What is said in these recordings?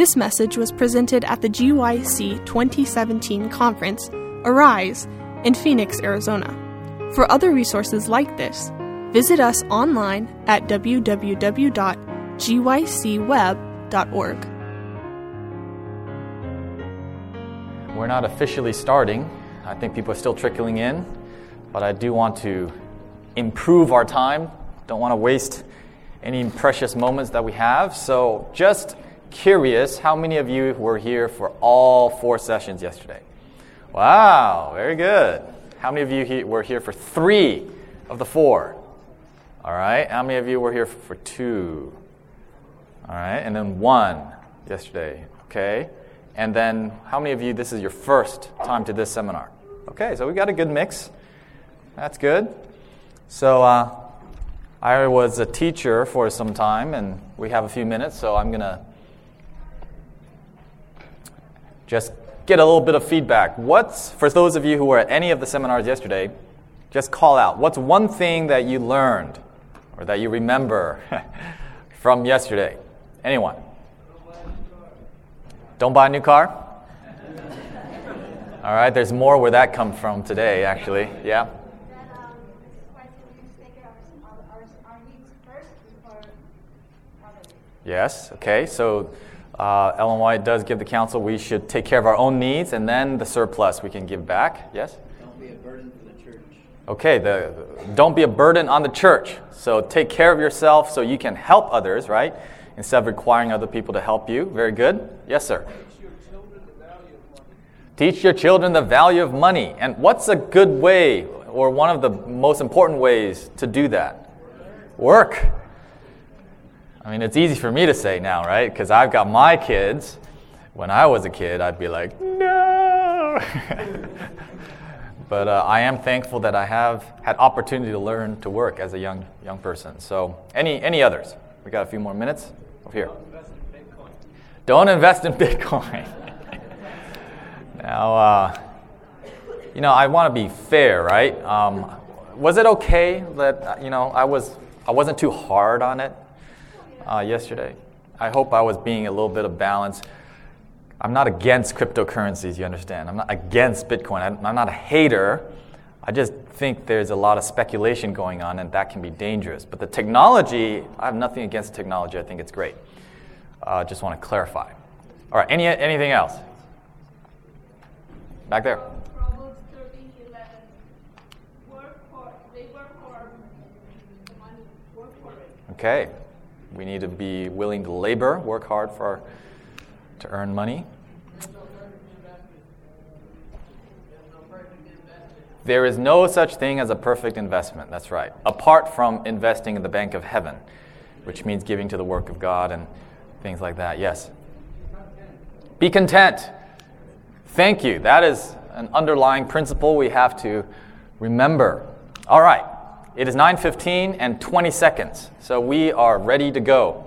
This message was presented at the GYC 2017 conference, Arise, in Phoenix, Arizona. For other resources like this, visit us online at www.gycweb.org. We're not officially starting. I think people are still trickling in, but I do want to improve our time. Don't want to waste any precious moments that we have. So, just curious, how many of you were here for all four sessions yesterday? Wow, very good. How many of you he- were here for three of the four? All right. How many of you were here for two? All right. And then one yesterday. Okay. And then how many of you, this is your first time to this seminar? Okay, so we got a good mix. That's good. So, uh, I was a teacher for some time, and we have a few minutes, so I'm going to just get a little bit of feedback. What's, for those of you who were at any of the seminars yesterday, just call out. What's one thing that you learned or that you remember from yesterday? Anyone? Don't buy a new car? All right, there's more where that comes from today, actually. Yeah? Yes, okay. So uh, Ellen White does give the counsel we should take care of our own needs and then the surplus we can give back. Yes? Don't be a burden for the church. Okay, the, don't be a burden on the church. So take care of yourself so you can help others, right? Instead of requiring other people to help you. Very good. Yes, sir. Teach your children the value of money. And what's a good way or one of the most important ways to do that? Work. I mean, it's easy for me to say now, right? Because I've got my kids. When I was a kid, I'd be like, no. but uh, I am thankful that I have had opportunity to learn to work as a young young person. So, any any others? We got a few more minutes over here. Don't invest in Bitcoin. now, uh, you know, I want to be fair, right? Um, was it okay that you know I was I wasn't too hard on it? Uh, yesterday. I hope I was being a little bit of balance. I'm not against cryptocurrencies, you understand. I'm not against Bitcoin. I'm not a hater. I just think there's a lot of speculation going on, and that can be dangerous. But the technology, I have nothing against technology. I think it's great. I uh, just want to clarify. All right, any, anything else? Back there. Okay. We need to be willing to labor, work hard for to earn money. There is no such thing as a perfect investment. That's right. Apart from investing in the bank of heaven, which means giving to the work of God and things like that. Yes. Be content. Thank you. That is an underlying principle we have to remember. All right. It is 9:15 and 20 seconds. So we are ready to go.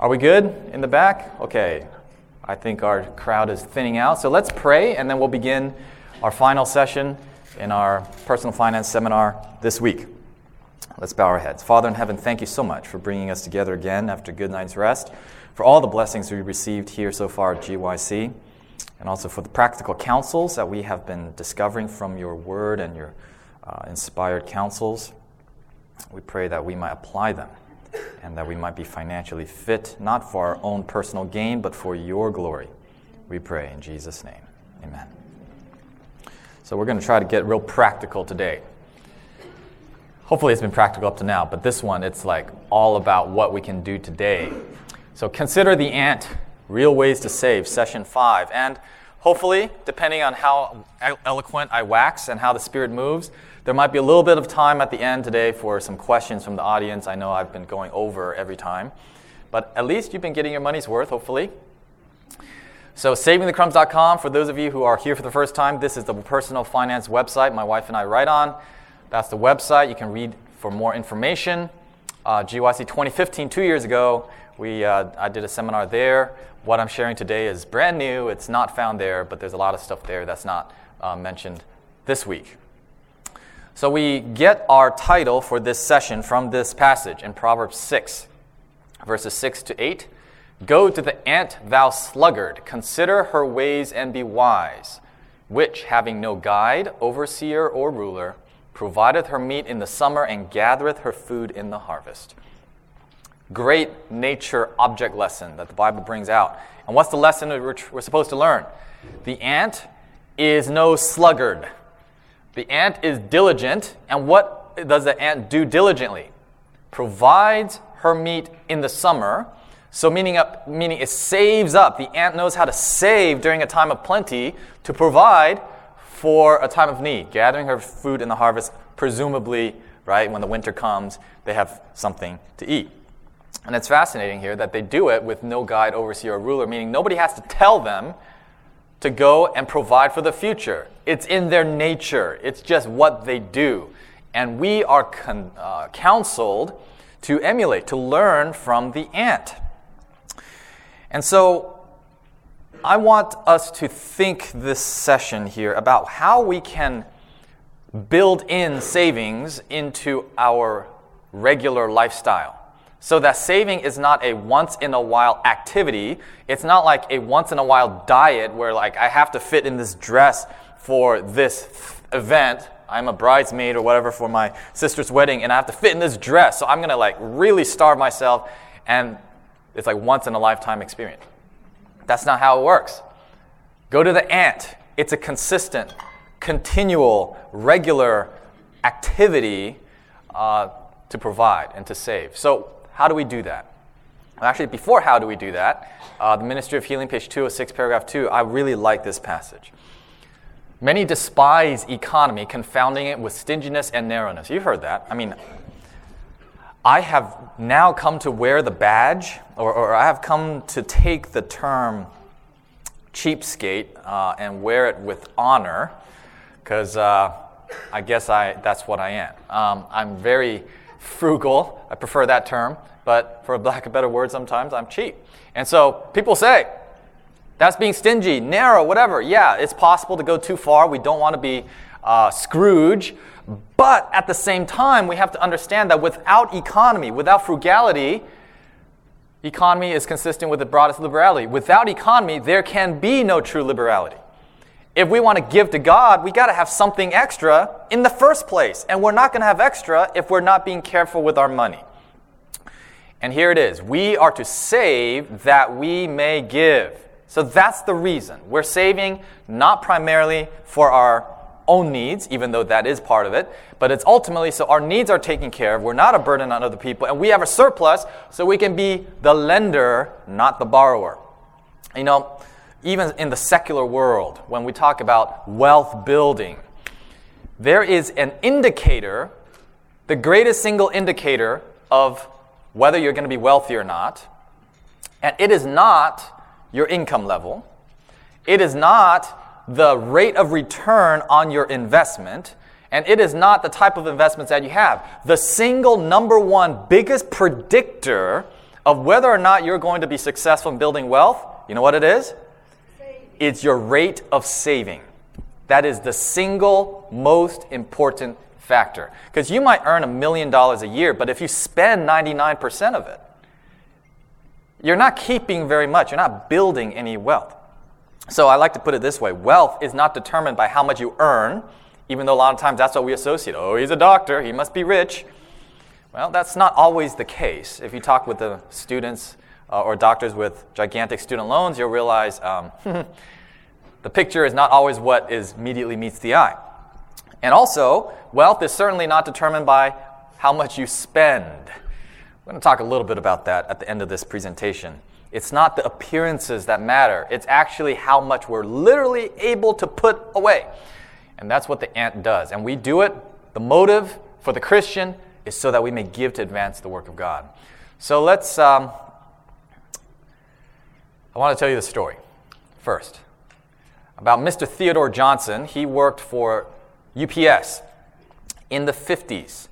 Are we good in the back? Okay. I think our crowd is thinning out. So let's pray and then we'll begin our final session in our personal finance seminar this week. Let's bow our heads. Father in heaven, thank you so much for bringing us together again after a good night's rest, for all the blessings we received here so far at GYC, and also for the practical counsels that we have been discovering from your word and your uh, inspired counsels. We pray that we might apply them and that we might be financially fit, not for our own personal gain, but for your glory. We pray in Jesus' name. Amen. So, we're going to try to get real practical today. Hopefully, it's been practical up to now, but this one, it's like all about what we can do today. So, consider the ant, Real Ways to Save, session five. And hopefully, depending on how eloquent I wax and how the Spirit moves, there might be a little bit of time at the end today for some questions from the audience. I know I've been going over every time, but at least you've been getting your money's worth, hopefully. So, savingthecrumbs.com, for those of you who are here for the first time, this is the personal finance website my wife and I write on. That's the website. You can read for more information. Uh, GYC 2015, two years ago, we, uh, I did a seminar there. What I'm sharing today is brand new. It's not found there, but there's a lot of stuff there that's not uh, mentioned this week. So we get our title for this session from this passage in Proverbs 6, verses 6 to 8. Go to the ant, thou sluggard, consider her ways and be wise, which, having no guide, overseer, or ruler, provideth her meat in the summer and gathereth her food in the harvest. Great nature object lesson that the Bible brings out. And what's the lesson we're supposed to learn? The ant is no sluggard. The ant is diligent, and what does the ant do diligently? Provides her meat in the summer. So, meaning, up, meaning it saves up. The ant knows how to save during a time of plenty to provide for a time of need, gathering her food in the harvest, presumably, right, when the winter comes, they have something to eat. And it's fascinating here that they do it with no guide, overseer, or ruler, meaning nobody has to tell them to go and provide for the future. It's in their nature, it's just what they do. And we are con- uh, counseled to emulate, to learn from the ant. And so I want us to think this session here about how we can build in savings into our regular lifestyle. So that saving is not a once in a while activity. It's not like a once in a while diet where like I have to fit in this dress for this event. I'm a bridesmaid or whatever for my sister's wedding and I have to fit in this dress. So I'm going to like really starve myself and it's like once in a lifetime experience. That's not how it works. Go to the ant. It's a consistent, continual, regular activity uh, to provide and to save. So how do we do that? Actually, before how do we do that, uh, the Ministry of Healing, page 206, paragraph 2, I really like this passage. Many despise economy, confounding it with stinginess and narrowness. You've heard that. I mean, I have now come to wear the badge, or, or I have come to take the term cheapskate uh, and wear it with honor, because uh, I guess I, that's what I am. Um, I'm very frugal. I prefer that term, but for a lack of better word, sometimes I'm cheap. And so people say, that's being stingy, narrow, whatever. Yeah, it's possible to go too far. We don't want to be uh, Scrooge. But at the same time, we have to understand that without economy, without frugality, economy is consistent with the broadest liberality. Without economy, there can be no true liberality. If we want to give to God, we got to have something extra in the first place. And we're not going to have extra if we're not being careful with our money. And here it is we are to save that we may give. So that's the reason. We're saving not primarily for our own needs, even though that is part of it, but it's ultimately so our needs are taken care of. We're not a burden on other people, and we have a surplus so we can be the lender, not the borrower. You know, even in the secular world, when we talk about wealth building, there is an indicator, the greatest single indicator of whether you're going to be wealthy or not. And it is not your income level, it is not the rate of return on your investment. And it is not the type of investments that you have. The single number one biggest predictor of whether or not you're going to be successful in building wealth, you know what it is? It's your rate of saving. That is the single most important factor. Because you might earn a million dollars a year, but if you spend 99% of it, you're not keeping very much. You're not building any wealth. So I like to put it this way wealth is not determined by how much you earn, even though a lot of times that's what we associate. Oh, he's a doctor, he must be rich. Well, that's not always the case. If you talk with the students, uh, or doctors with gigantic student loans, you'll realize um, the picture is not always what is immediately meets the eye. And also, wealth is certainly not determined by how much you spend. We're going to talk a little bit about that at the end of this presentation. It's not the appearances that matter, it's actually how much we're literally able to put away. And that's what the ant does. And we do it, the motive for the Christian is so that we may give to advance the work of God. So let's um, I want to tell you the story first about Mr. Theodore Johnson. He worked for UPS in the 50s,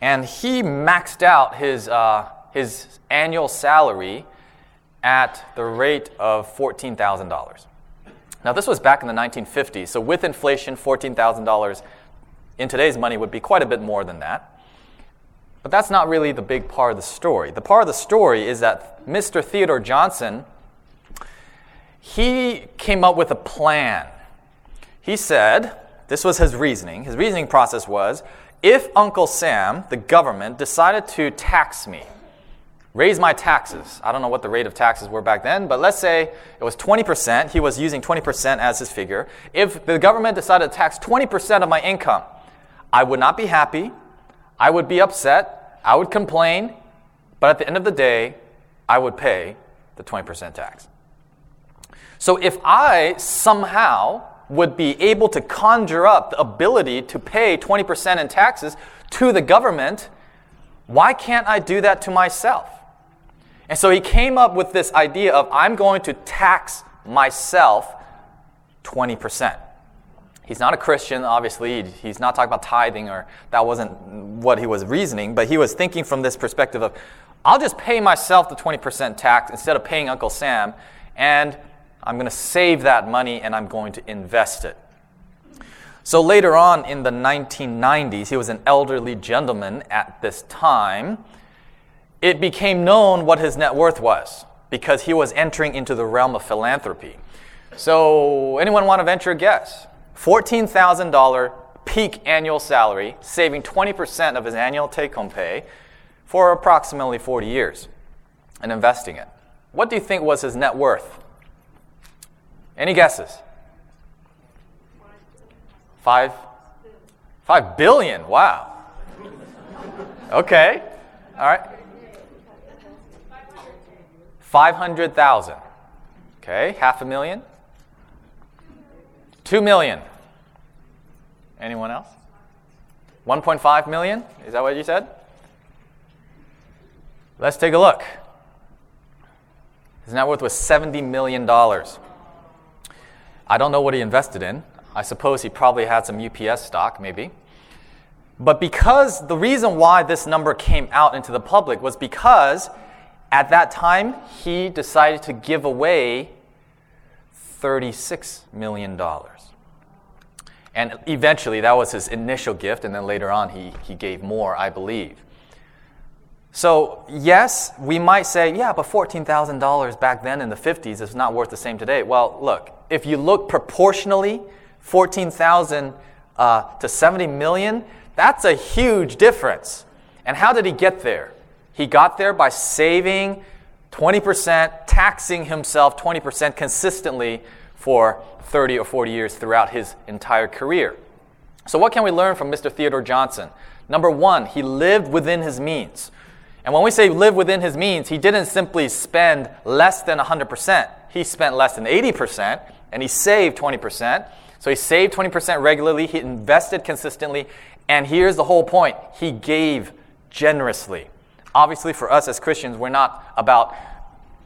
and he maxed out his, uh, his annual salary at the rate of $14,000. Now, this was back in the 1950s, so with inflation, $14,000 in today's money would be quite a bit more than that. But that's not really the big part of the story. The part of the story is that Mr. Theodore Johnson, he came up with a plan. He said, this was his reasoning. His reasoning process was if Uncle Sam, the government, decided to tax me, raise my taxes, I don't know what the rate of taxes were back then, but let's say it was 20%, he was using 20% as his figure. If the government decided to tax 20% of my income, I would not be happy, I would be upset, I would complain, but at the end of the day, I would pay the 20% tax. So if I somehow would be able to conjure up the ability to pay 20% in taxes to the government, why can't I do that to myself? And so he came up with this idea of I'm going to tax myself 20%. He's not a Christian, obviously. He's not talking about tithing, or that wasn't what he was reasoning, but he was thinking from this perspective of I'll just pay myself the 20% tax instead of paying Uncle Sam, and I'm going to save that money and I'm going to invest it. So later on in the 1990s, he was an elderly gentleman at this time. It became known what his net worth was because he was entering into the realm of philanthropy. So, anyone want to venture a guess? $14,000 peak annual salary, saving 20% of his annual take home pay for approximately 40 years and investing it. What do you think was his net worth? Any guesses? Five? Five billion. Wow. Okay. All right. 500,000. Okay. Half a million? Two million. Anyone else? 1.5 million? Is that what you said? Let's take a look. His net worth was $70 million. I don't know what he invested in. I suppose he probably had some UPS stock, maybe. But because the reason why this number came out into the public was because at that time he decided to give away $36 million. And eventually that was his initial gift, and then later on he, he gave more, I believe. So, yes, we might say, yeah, but $14,000 back then in the 50s is not worth the same today. Well, look, if you look proportionally, 14,000 uh, to 70 million, that's a huge difference. And how did he get there? He got there by saving 20%, taxing himself 20% consistently for 30 or 40 years throughout his entire career. So, what can we learn from Mr. Theodore Johnson? Number one, he lived within his means. And when we say live within his means, he didn't simply spend less than 100%. He spent less than 80%, and he saved 20%. So he saved 20% regularly, he invested consistently, and here's the whole point he gave generously. Obviously, for us as Christians, we're not about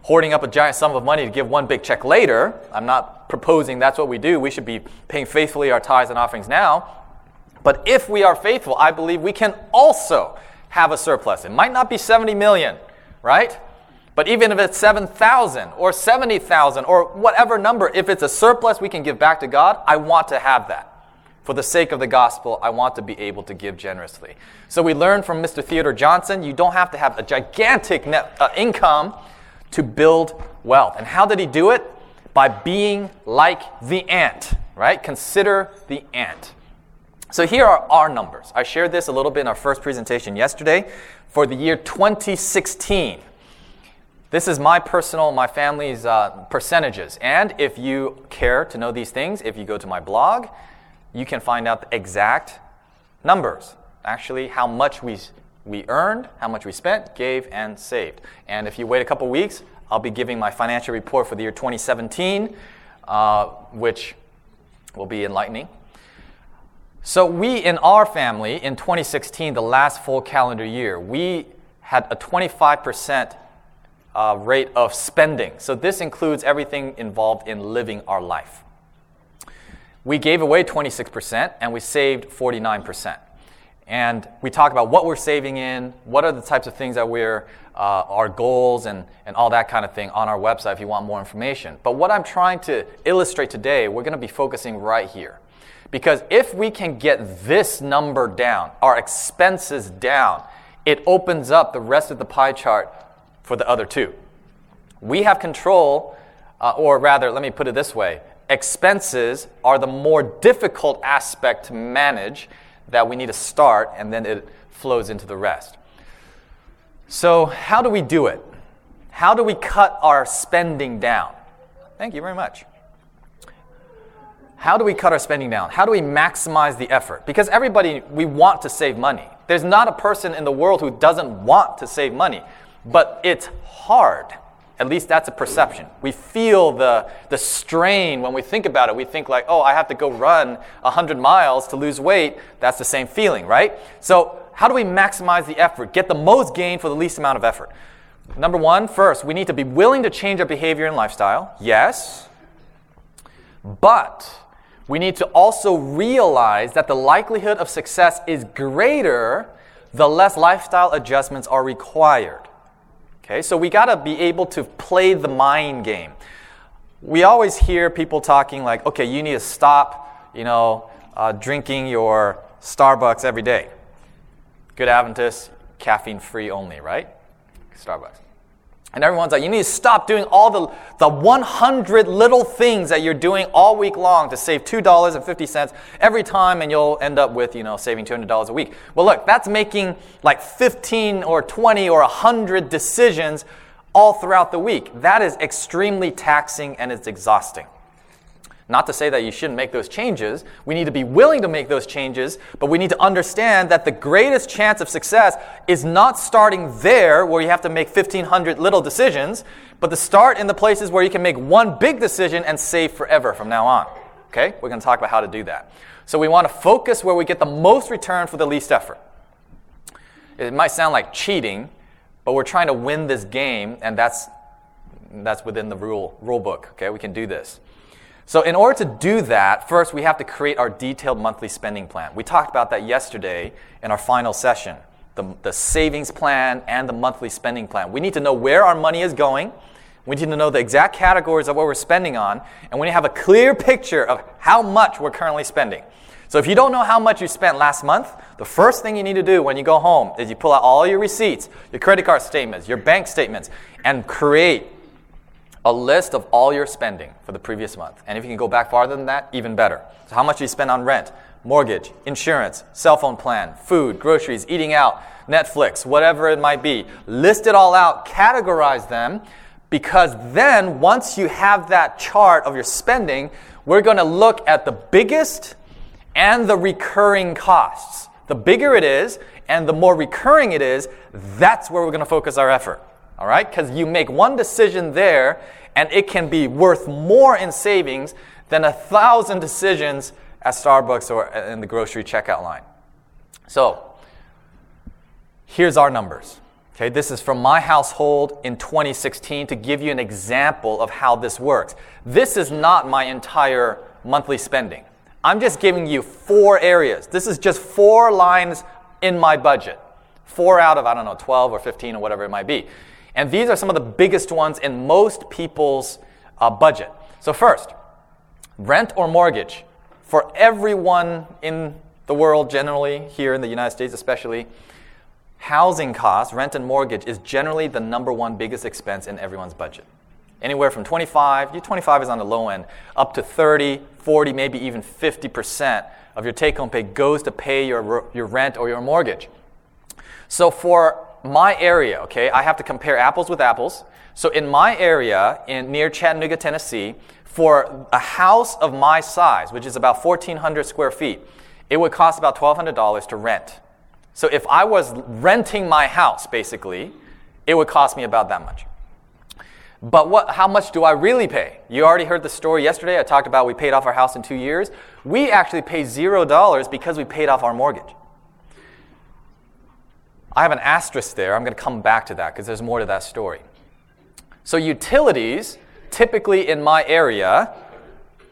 hoarding up a giant sum of money to give one big check later. I'm not proposing that's what we do. We should be paying faithfully our tithes and offerings now. But if we are faithful, I believe we can also have a surplus. It might not be 70 million, right? But even if it's 7,000 or 70,000 or whatever number, if it's a surplus we can give back to God, I want to have that. For the sake of the gospel, I want to be able to give generously. So we learned from Mr. Theodore Johnson you don't have to have a gigantic net uh, income to build wealth. And how did he do it? By being like the ant, right? Consider the ant. So here are our numbers. I shared this a little bit in our first presentation yesterday for the year 2016. This is my personal, my family's uh, percentages. And if you care to know these things, if you go to my blog, you can find out the exact numbers. Actually, how much we, we earned, how much we spent, gave, and saved. And if you wait a couple weeks, I'll be giving my financial report for the year 2017, uh, which will be enlightening. So, we in our family in 2016, the last full calendar year, we had a 25% uh, rate of spending. So, this includes everything involved in living our life. We gave away 26% and we saved 49%. And we talk about what we're saving in, what are the types of things that we're, uh, our goals, and, and all that kind of thing on our website if you want more information. But what I'm trying to illustrate today, we're going to be focusing right here. Because if we can get this number down, our expenses down, it opens up the rest of the pie chart for the other two. We have control, uh, or rather, let me put it this way expenses are the more difficult aspect to manage that we need to start, and then it flows into the rest. So, how do we do it? How do we cut our spending down? Thank you very much. How do we cut our spending down? How do we maximize the effort? Because everybody, we want to save money. There's not a person in the world who doesn't want to save money, but it's hard. At least that's a perception. We feel the, the strain when we think about it. We think, like, oh, I have to go run 100 miles to lose weight. That's the same feeling, right? So, how do we maximize the effort? Get the most gain for the least amount of effort. Number one, first, we need to be willing to change our behavior and lifestyle. Yes. But we need to also realize that the likelihood of success is greater the less lifestyle adjustments are required. Okay, so we got to be able to play the mind game. We always hear people talking like, okay, you need to stop, you know, uh, drinking your Starbucks every day. Good Adventist, caffeine free only, right? Starbucks. And everyone's like, you need to stop doing all the, the 100 little things that you're doing all week long to save $2.50 every time, and you'll end up with, you know, saving $200 a week. Well, look, that's making like 15 or 20 or 100 decisions all throughout the week. That is extremely taxing and it's exhausting. Not to say that you shouldn't make those changes. We need to be willing to make those changes, but we need to understand that the greatest chance of success is not starting there where you have to make 1,500 little decisions, but to start in the places where you can make one big decision and save forever from now on. Okay? We're going to talk about how to do that. So we want to focus where we get the most return for the least effort. It might sound like cheating, but we're trying to win this game, and that's, that's within the rule, rule book. Okay? We can do this. So, in order to do that, first we have to create our detailed monthly spending plan. We talked about that yesterday in our final session the, the savings plan and the monthly spending plan. We need to know where our money is going. We need to know the exact categories of what we're spending on, and we need to have a clear picture of how much we're currently spending. So, if you don't know how much you spent last month, the first thing you need to do when you go home is you pull out all your receipts, your credit card statements, your bank statements, and create a list of all your spending for the previous month. And if you can go back farther than that, even better. So, how much do you spend on rent, mortgage, insurance, cell phone plan, food, groceries, eating out, Netflix, whatever it might be? List it all out, categorize them, because then once you have that chart of your spending, we're going to look at the biggest and the recurring costs. The bigger it is and the more recurring it is, that's where we're going to focus our effort. All right? Because you make one decision there and it can be worth more in savings than a thousand decisions at Starbucks or in the grocery checkout line. So, here's our numbers. Okay, this is from my household in 2016 to give you an example of how this works. This is not my entire monthly spending. I'm just giving you four areas. This is just four lines in my budget. Four out of, I don't know, 12 or 15 or whatever it might be. And these are some of the biggest ones in most people's uh, budget. So, first, rent or mortgage. For everyone in the world, generally, here in the United States especially, housing costs, rent and mortgage, is generally the number one biggest expense in everyone's budget. Anywhere from 25, Your 25 is on the low end, up to 30, 40, maybe even 50% of your take home pay goes to pay your, your rent or your mortgage. So, for my area, okay, I have to compare apples with apples. So in my area, in near Chattanooga, Tennessee, for a house of my size, which is about 1,400 square feet, it would cost about $1,200 to rent. So if I was renting my house, basically, it would cost me about that much. But what, how much do I really pay? You already heard the story yesterday. I talked about we paid off our house in two years. We actually pay zero dollars because we paid off our mortgage. I have an asterisk there. I'm going to come back to that because there's more to that story. So, utilities, typically in my area,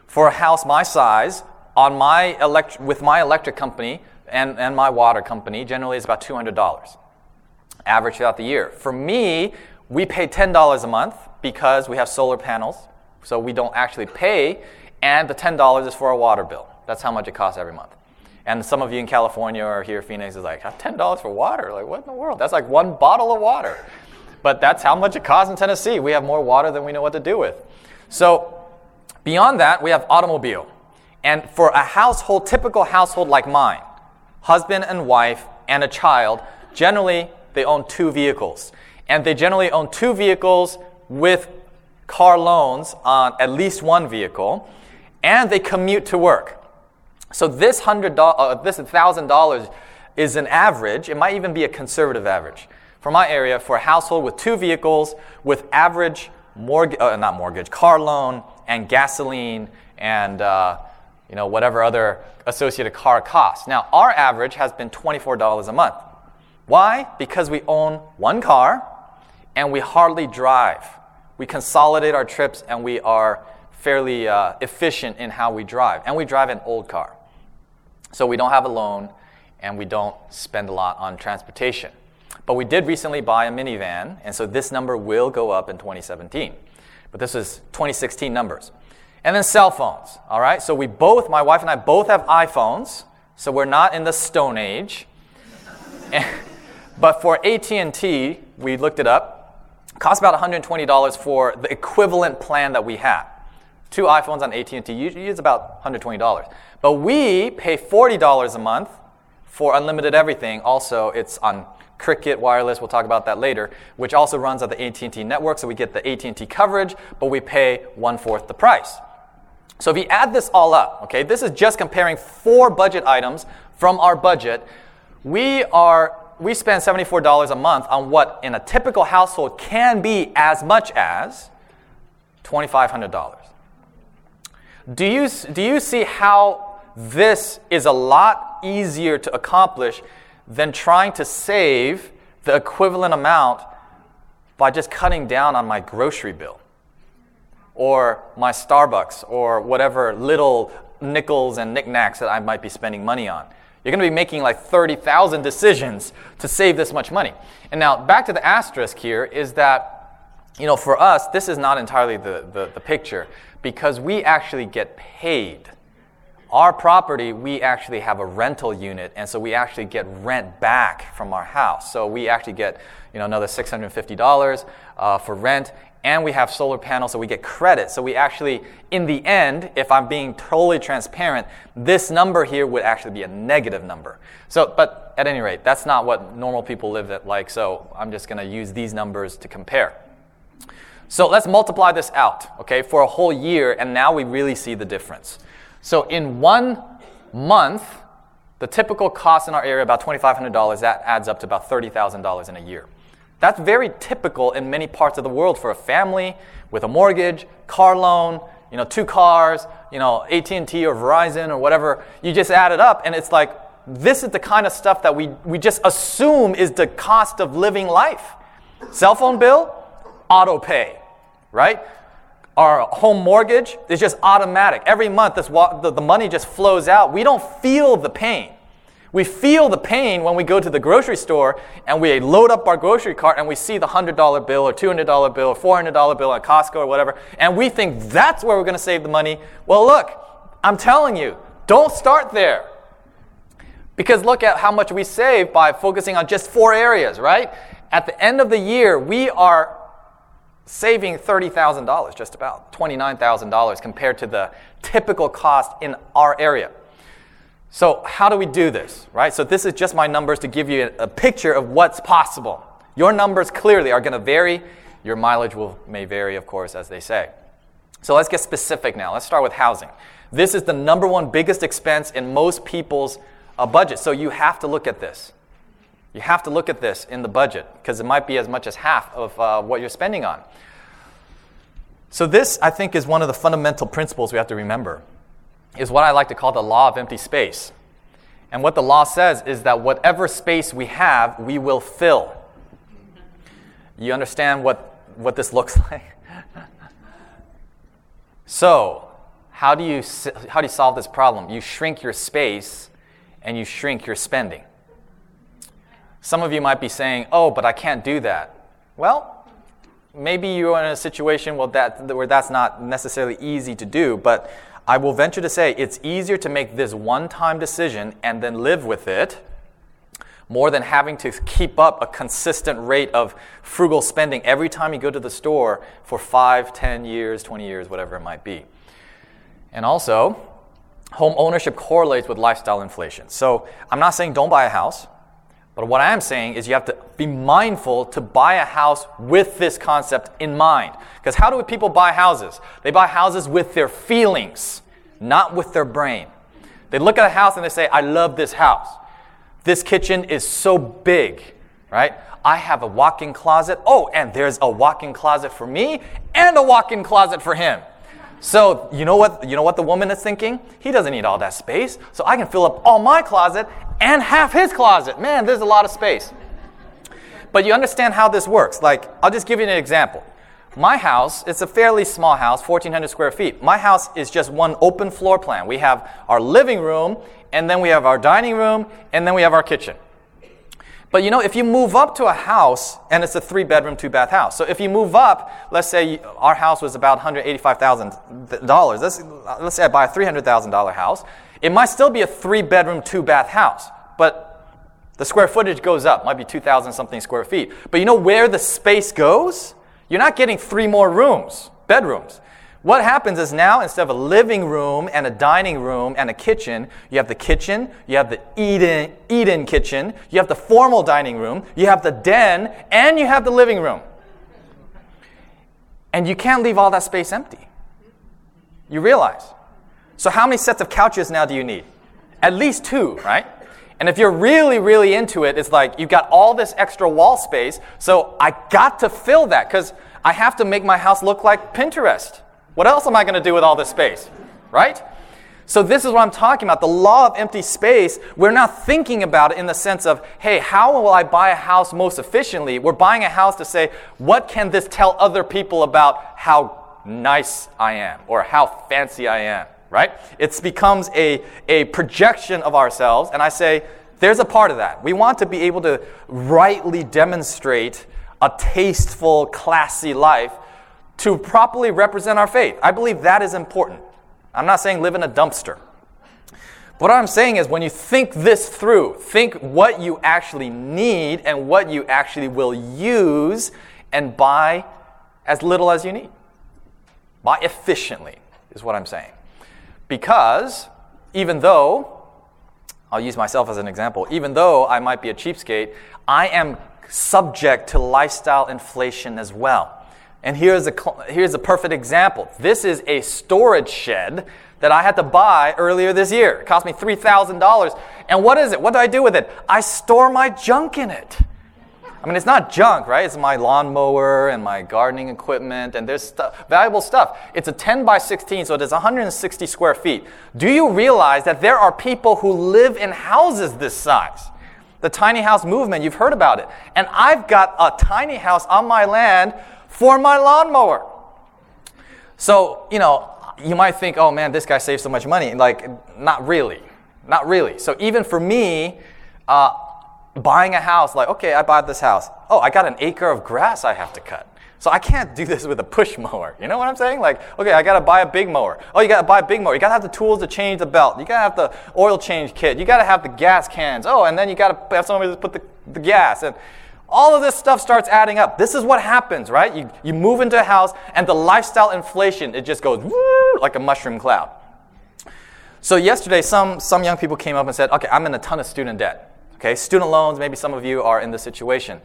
for a house my size, on my elect- with my electric company and, and my water company, generally is about $200 average throughout the year. For me, we pay $10 a month because we have solar panels, so we don't actually pay, and the $10 is for our water bill. That's how much it costs every month. And some of you in California or here, in Phoenix, is like, $10 for water? Like, what in the world? That's like one bottle of water. But that's how much it costs in Tennessee. We have more water than we know what to do with. So, beyond that, we have automobile. And for a household, typical household like mine, husband and wife and a child, generally they own two vehicles. And they generally own two vehicles with car loans on at least one vehicle, and they commute to work. So this hundred uh, this thousand dollars is an average. It might even be a conservative average for my area for a household with two vehicles with average mortgage, uh, not mortgage, car loan and gasoline and uh, you know whatever other associated car costs. Now our average has been twenty four dollars a month. Why? Because we own one car and we hardly drive. We consolidate our trips and we are fairly uh, efficient in how we drive. And we drive an old car. So we don't have a loan and we don't spend a lot on transportation. But we did recently buy a minivan, and so this number will go up in 2017. But this is 2016 numbers. And then cell phones, all right? So we both, my wife and I both have iPhones, so we're not in the stone age. but for AT&T, we looked it up, Cost about $120 for the equivalent plan that we have. Two iPhones on AT&T use about $120. But we pay $40 a month for unlimited everything. Also, it's on Cricket Wireless. We'll talk about that later, which also runs on the AT&T network. So we get the AT&T coverage, but we pay one fourth the price. So if you add this all up, okay, this is just comparing four budget items from our budget. We are we spend $74 a month on what in a typical household can be as much as $2,500. Do you, do you see how this is a lot easier to accomplish than trying to save the equivalent amount by just cutting down on my grocery bill or my Starbucks or whatever little nickels and knickknacks that I might be spending money on? You're going to be making like 30,000 decisions to save this much money. And now, back to the asterisk here is that, you know, for us, this is not entirely the, the, the picture because we actually get paid. Our property, we actually have a rental unit, and so we actually get rent back from our house. So we actually get, you know, another $650 uh, for rent, and we have solar panels, so we get credit. So we actually, in the end, if I'm being totally transparent, this number here would actually be a negative number. So, but at any rate, that's not what normal people live at like. So I'm just going to use these numbers to compare. So let's multiply this out, okay, for a whole year, and now we really see the difference. So in one month, the typical cost in our area about $2,500. That adds up to about $30,000 in a year. That's very typical in many parts of the world for a family with a mortgage, car loan, you know, two cars, you know, AT&T or Verizon or whatever. You just add it up and it's like this is the kind of stuff that we, we just assume is the cost of living life. Cell phone bill, auto pay, right? Our home mortgage is just automatic. Every month, this, the, the money just flows out. We don't feel the pain. We feel the pain when we go to the grocery store and we load up our grocery cart and we see the $100 bill or $200 bill or $400 bill at Costco or whatever, and we think that's where we're going to save the money. Well, look, I'm telling you, don't start there. Because look at how much we save by focusing on just four areas, right? At the end of the year, we are saving $30,000, just about $29,000 compared to the typical cost in our area. So, how do we do this, right? So, this is just my numbers to give you a, picture of what's possible. Your numbers clearly are going to vary. Your mileage will, may vary, of course, as they say. So, let's get specific now. Let's start with housing. This is the number one biggest expense in most people's uh, budget. So, you have to look at this. You have to look at this in the budget because it might be as much as half of uh, what you're spending on. So, this, I think, is one of the fundamental principles we have to remember is what I like to call the law of empty space. And what the law says is that whatever space we have, we will fill. You understand what, what this looks like? so, how do, you, how do you solve this problem? You shrink your space and you shrink your spending. Some of you might be saying, oh, but I can't do that. Well, maybe you're in a situation where, that, where that's not necessarily easy to do, but I will venture to say it's easier to make this one time decision and then live with it more than having to keep up a consistent rate of frugal spending every time you go to the store for 5, 10 years, 20 years, whatever it might be. And also, home ownership correlates with lifestyle inflation. So I'm not saying don't buy a house, but what I am saying is you have to be mindful to buy a house with this concept in mind. Because how do people buy houses? They buy houses with their feelings, not with their brain. They look at a house and they say, I love this house. This kitchen is so big, right? I have a walk in closet. Oh, and there's a walk in closet for me and a walk in closet for him. So, you know what, you know what the woman is thinking? He doesn't need all that space, so I can fill up all my closet and half his closet. Man, there's a lot of space. But you understand how this works. Like, I'll just give you an example. My house, it's a fairly small house, 1,400 square feet. My house is just one open floor plan. We have our living room and then we have our dining room, and then we have our kitchen. But you know, if you move up to a house, and it's a three bedroom, two bath house. So if you move up, let's say our house was about $185,000. Let's, let's say I buy a $300,000 house. It might still be a three bedroom, two bath house, but the square footage goes up, might be 2,000 something square feet. But you know where the space goes? You're not getting three more rooms, bedrooms. What happens is now instead of a living room and a dining room and a kitchen, you have the kitchen, you have the eat-in, eat-in kitchen, you have the formal dining room, you have the den, and you have the living room. And you can't leave all that space empty. You realize. So, how many sets of couches now do you need? At least two, right? And if you're really, really into it, it's like you've got all this extra wall space, so I got to fill that because I have to make my house look like Pinterest. What else am I going to do with all this space? Right? So, this is what I'm talking about the law of empty space. We're not thinking about it in the sense of, hey, how will I buy a house most efficiently? We're buying a house to say, what can this tell other people about how nice I am or how fancy I am? Right? It becomes a, a projection of ourselves. And I say, there's a part of that. We want to be able to rightly demonstrate a tasteful, classy life to properly represent our faith. I believe that is important. I'm not saying live in a dumpster. What I'm saying is when you think this through, think what you actually need and what you actually will use and buy as little as you need. Buy efficiently, is what I'm saying. Because even though, I'll use myself as an example, even though I might be a cheapskate, I am subject to lifestyle inflation as well. And here's a, here's a perfect example. This is a storage shed that I had to buy earlier this year. It cost me $3,000. And what is it? What do I do with it? I store my junk in it. I mean, it's not junk, right? It's my lawnmower and my gardening equipment, and there's valuable stuff. It's a 10 by 16, so it is 160 square feet. Do you realize that there are people who live in houses this size? The tiny house movement, you've heard about it. And I've got a tiny house on my land for my lawnmower. So, you know, you might think, oh man, this guy saves so much money. Like, not really. Not really. So, even for me, uh, buying a house, like, okay, I bought this house. Oh, I got an acre of grass I have to cut. So I can't do this with a push mower. You know what I'm saying? Like, okay, I gotta buy a big mower. Oh, you gotta buy a big mower. You gotta have the tools to change the belt. You gotta have the oil change kit. You gotta have the gas cans. Oh, and then you gotta have somebody to put the, the gas. And all of this stuff starts adding up. This is what happens, right? You, you move into a house and the lifestyle inflation, it just goes like a mushroom cloud. So yesterday, some, some young people came up and said, okay, I'm in a ton of student debt. Okay, student loans, maybe some of you are in this situation.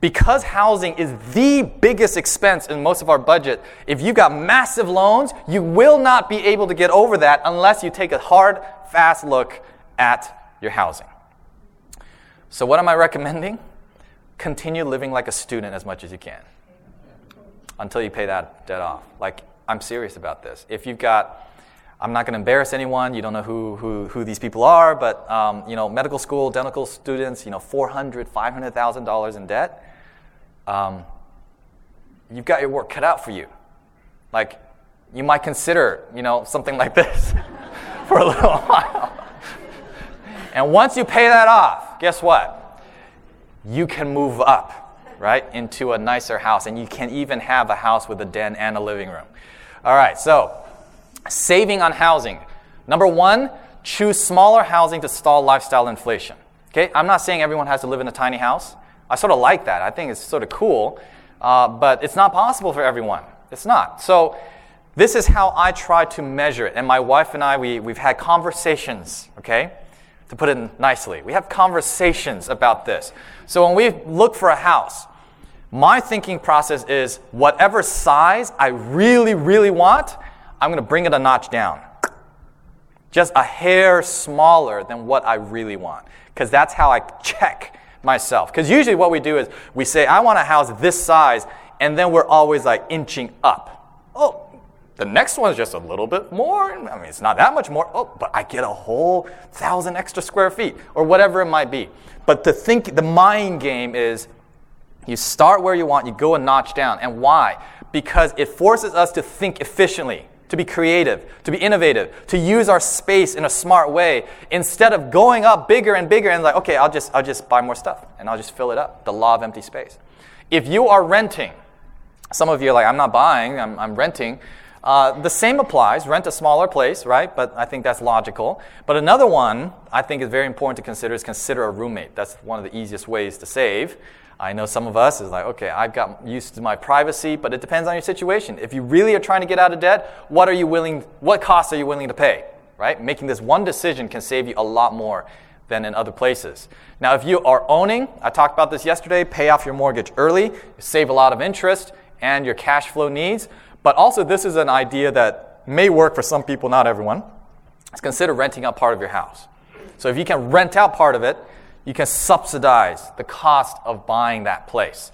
Because housing is the biggest expense in most of our budget, if you've got massive loans, you will not be able to get over that unless you take a hard, fast look at your housing. So, what am I recommending? Continue living like a student as much as you can until you pay that debt off. Like, I'm serious about this. If you've got, I'm not going to embarrass anyone. You don't know who, who, who these people are, but um, you know, medical school, dental students, you know, four hundred, five hundred thousand dollars in debt. Um, you've got your work cut out for you. Like, you might consider, you know, something like this for a little while. and once you pay that off, guess what? You can move up, right, into a nicer house. And you can even have a house with a den and a living room. All right, so saving on housing. Number one, choose smaller housing to stall lifestyle inflation. Okay, I'm not saying everyone has to live in a tiny house. I sort of like that. I think it's sort of cool, uh, but it's not possible for everyone. It's not. So, this is how I try to measure it. And my wife and I, we, we've had conversations, okay? To put it nicely, we have conversations about this. So, when we look for a house, my thinking process is whatever size I really, really want, I'm going to bring it a notch down. Just a hair smaller than what I really want. Because that's how I check myself. Because usually what we do is we say, I want a house this size, and then we're always like inching up. The next one is just a little bit more. I mean, it's not that much more. Oh, but I get a whole thousand extra square feet, or whatever it might be. But the think, the mind game is you start where you want, you go a notch down. And why? Because it forces us to think efficiently, to be creative, to be innovative, to use our space in a smart way instead of going up bigger and bigger and like, okay, I'll just, I'll just buy more stuff and I'll just fill it up. The law of empty space. If you are renting, some of you are like, I'm not buying, I'm, I'm renting. Uh, the same applies. Rent a smaller place, right? But I think that's logical. But another one I think is very important to consider is consider a roommate. That's one of the easiest ways to save. I know some of us is like, okay, I've got used to my privacy, but it depends on your situation. If you really are trying to get out of debt, what are you willing, what costs are you willing to pay? Right? Making this one decision can save you a lot more than in other places. Now, if you are owning, I talked about this yesterday, pay off your mortgage early, save a lot of interest and your cash flow needs. But also, this is an idea that may work for some people, not everyone. Is consider renting out part of your house. So if you can rent out part of it, you can subsidize the cost of buying that place.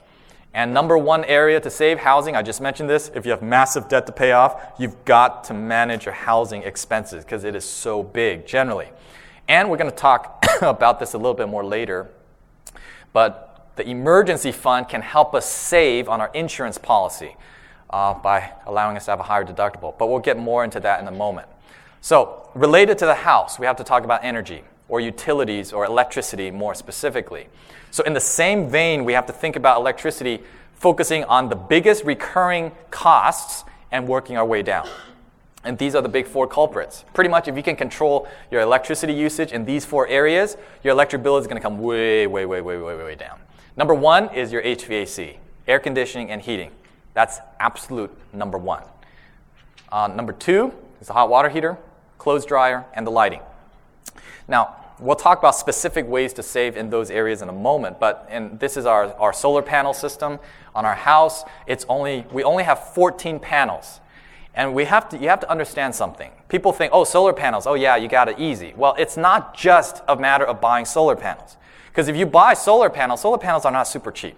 And number one area to save housing, I just mentioned this, if you have massive debt to pay off, you've got to manage your housing expenses because it is so big generally. And we're going to talk about this a little bit more later. But the emergency fund can help us save on our insurance policy uh, by allowing us to have a higher deductible. But we'll get more into that in a moment. So, related to the house, we have to talk about energy or utilities or electricity more specifically. So, in the same vein, we have to think about electricity focusing on the biggest recurring costs and working our way down. And these are the big four culprits. Pretty much, if you can control your electricity usage in these four areas, your electric bill is going to come way, way, way, way, way, way down. Number one is your HVAC, air conditioning and heating. That's absolute number one. Uh, number two is the hot water heater, clothes dryer, and the lighting. Now, we'll talk about specific ways to save in those areas in a moment, but and this is our, our solar panel system on our house. It's only, we only have 14 panels. And we have to, you have to understand something. People think, oh, solar panels, oh, yeah, you got it easy. Well, it's not just a matter of buying solar panels. Because if you buy solar panels, solar panels are not super cheap.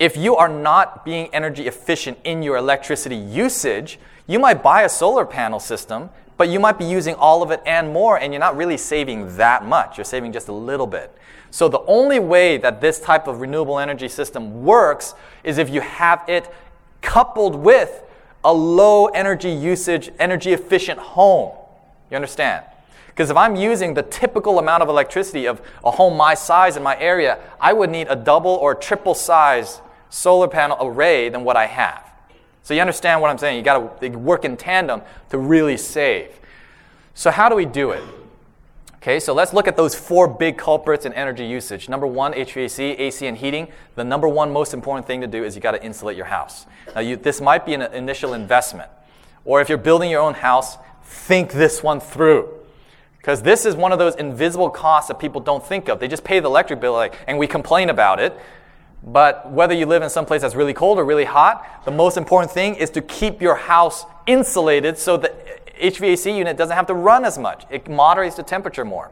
If you are not being energy efficient in your electricity usage, you might buy a solar panel system, but you might be using all of it and more, and you're not really saving that much. You're saving just a little bit. So, the only way that this type of renewable energy system works is if you have it coupled with a low energy usage, energy efficient home. You understand? Because if I'm using the typical amount of electricity of a home my size in my area, I would need a double or triple size solar panel array than what I have. So you understand what I'm saying? You got to work in tandem to really save. So how do we do it? Okay, so let's look at those four big culprits in energy usage. Number one, HVAC, AC, and heating. The number one most important thing to do is you got to insulate your house. Now, you, this might be an initial investment, or if you're building your own house, think this one through. Because this is one of those invisible costs that people don't think of. They just pay the electric bill, like, and we complain about it. But whether you live in some place that's really cold or really hot, the most important thing is to keep your house insulated so the HVAC unit doesn't have to run as much. It moderates the temperature more.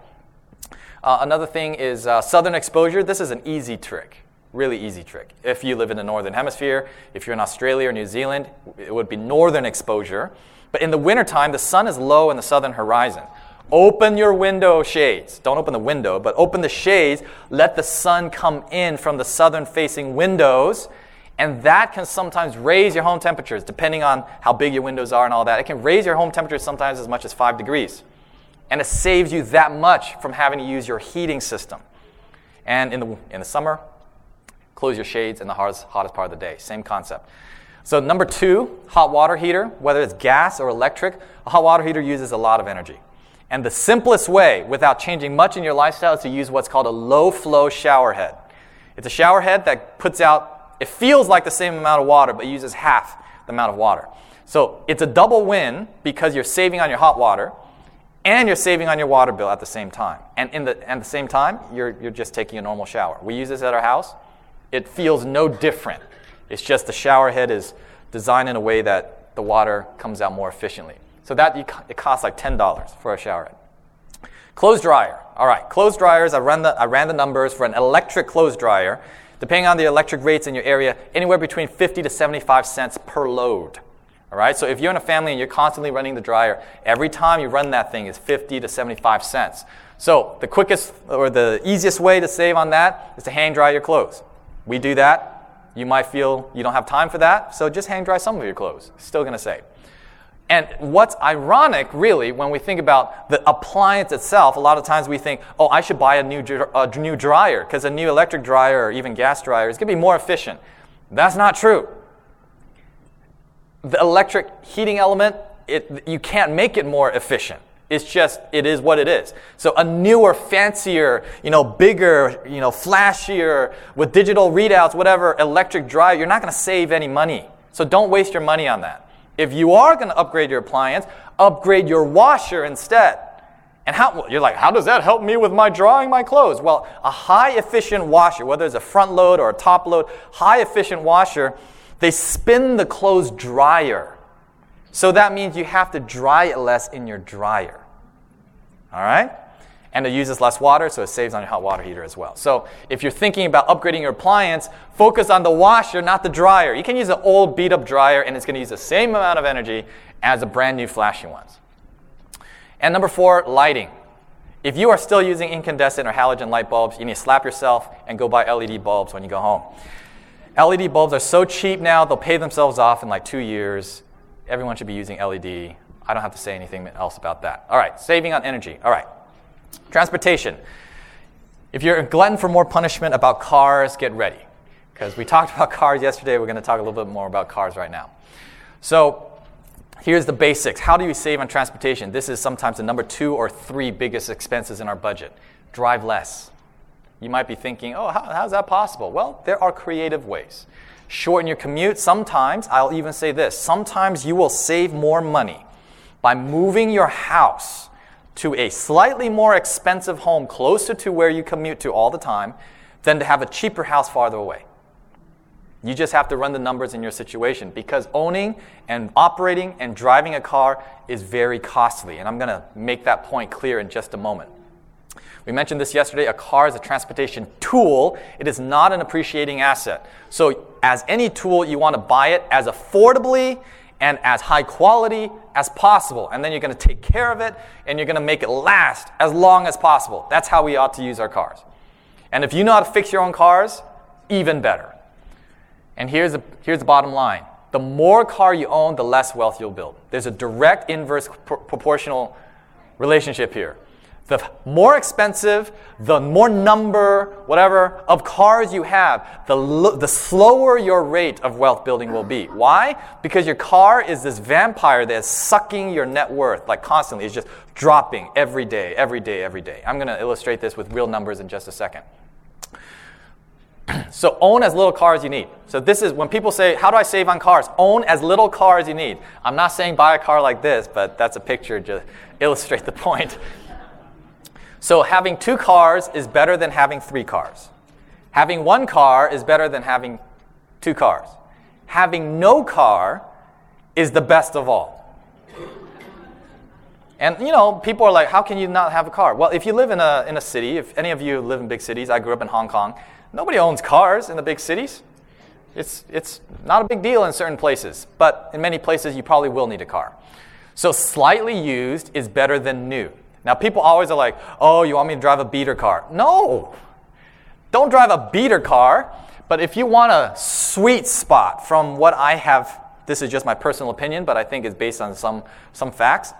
Uh, another thing is uh, southern exposure. This is an easy trick, really easy trick. If you live in the northern hemisphere, if you're in Australia or New Zealand, it would be northern exposure. But in the wintertime, the sun is low in the southern horizon. Open your window shades. Don't open the window, but open the shades. Let the sun come in from the southern facing windows. And that can sometimes raise your home temperatures, depending on how big your windows are and all that. It can raise your home temperatures sometimes as much as five degrees. And it saves you that much from having to use your heating system. And in the, in the summer, close your shades in the hottest, hottest part of the day. Same concept. So, number two, hot water heater, whether it's gas or electric, a hot water heater uses a lot of energy. And the simplest way, without changing much in your lifestyle, is to use what's called a low flow shower head. It's a shower head that puts out, it feels like the same amount of water, but uses half the amount of water. So it's a double win because you're saving on your hot water and you're saving on your water bill at the same time. And in the, at the same time, you're, you're just taking a normal shower. We use this at our house. It feels no different. It's just the shower head is designed in a way that the water comes out more efficiently. So that it costs like $10 for a shower head. Clothes dryer. All right, clothes dryers, I ran, the, I ran the numbers for an electric clothes dryer, depending on the electric rates in your area, anywhere between 50 to 75 cents per load. All right, so if you're in a family and you're constantly running the dryer, every time you run that thing is 50 to 75 cents. So the quickest or the easiest way to save on that is to hang dry your clothes. We do that. You might feel you don't have time for that, so just hang dry some of your clothes. Still to save. And what's ironic, really, when we think about the appliance itself, a lot of times we think, oh, I should buy a new, a new dryer because a new electric dryer or even gas dryer is going to be more efficient. That's not true. The electric heating element, it, you can't make it more efficient. It's just, it is what it is. So a newer, fancier, you know, bigger, you know, flashier, with digital readouts, whatever, electric dryer, you're not going to save any money. So don't waste your money on that. If you are going to upgrade your appliance, upgrade your washer instead. And how, you're like, how does that help me with my drying my clothes? Well, a high efficient washer, whether it's a front load or a top load, high efficient washer, they spin the clothes drier. So that means you have to dry it less in your dryer. All right? And it uses less water, so it saves on your hot water heater as well. So if you're thinking about upgrading your appliance, focus on the washer, not the dryer. You can use an old beat up dryer, and it's going to use the same amount of energy as a brand new flashy ones. And number four, lighting. If you are still using incandescent or halogen light bulbs, you need to slap yourself and go buy LED bulbs when you go home. LED bulbs are so cheap now, they'll pay themselves off in like two years. Everyone should be using LED. I don't have to say anything else about that. All right, saving on energy. All right. Transportation. If you're a glutton for more punishment about cars, get ready. Because we talked about cars yesterday, we're going to talk a little bit more about cars right now. So, here's the basics. How do you save on transportation? This is sometimes the number two or three biggest expenses in our budget. Drive less. You might be thinking, oh, how, how's that possible? Well, there are creative ways. Shorten your commute. Sometimes, I'll even say this sometimes you will save more money by moving your house to a slightly more expensive home closer to where you commute to all the time than to have a cheaper house farther away. You just have to run the numbers in your situation because owning and operating and driving a car is very costly. And I'm going to make that point clear in just a moment. We mentioned this yesterday. A car is a transportation tool, it is not an appreciating asset. So, as any tool, you want to buy it as affordably and as high quality as possible. And then you're going to take care of it and you're going to make it last as long as possible. That's how we ought to use our cars. And if you know how to fix your own cars, even better. And here's the, here's the bottom line the more car you own, the less wealth you'll build. There's a direct inverse pr- proportional relationship here the more expensive, the more number, whatever, of cars you have, the, the slower your rate of wealth building will be. Why? Because your car is this vampire that is sucking your net worth, like constantly. It's just dropping every day, every day, every day. I'm going to illustrate this with real numbers in just a second. so own as little car as you need. So this is when people say, "How do I save on cars?" Own as little car as you need. I'm not saying buy a car like this, but that's a picture to illustrate the point. So having two cars is better than having three cars. Having one car is better than having two cars. Having no car is the best of all. And you know, people are like, how can you not have a car? Well, if you live in a, in a city, if any of you live in big cities, I grew up in Hong Kong, nobody owns cars in the big cities. It's, it's not a big deal in certain places, but in many places you probably will need a car. So slightly used is better than new. Now, people always are like, oh, you want me to drive a beater car? No! Don't drive a beater car, but if you want a sweet spot from what I have, this is just my personal opinion, but I think it's based on some, some facts.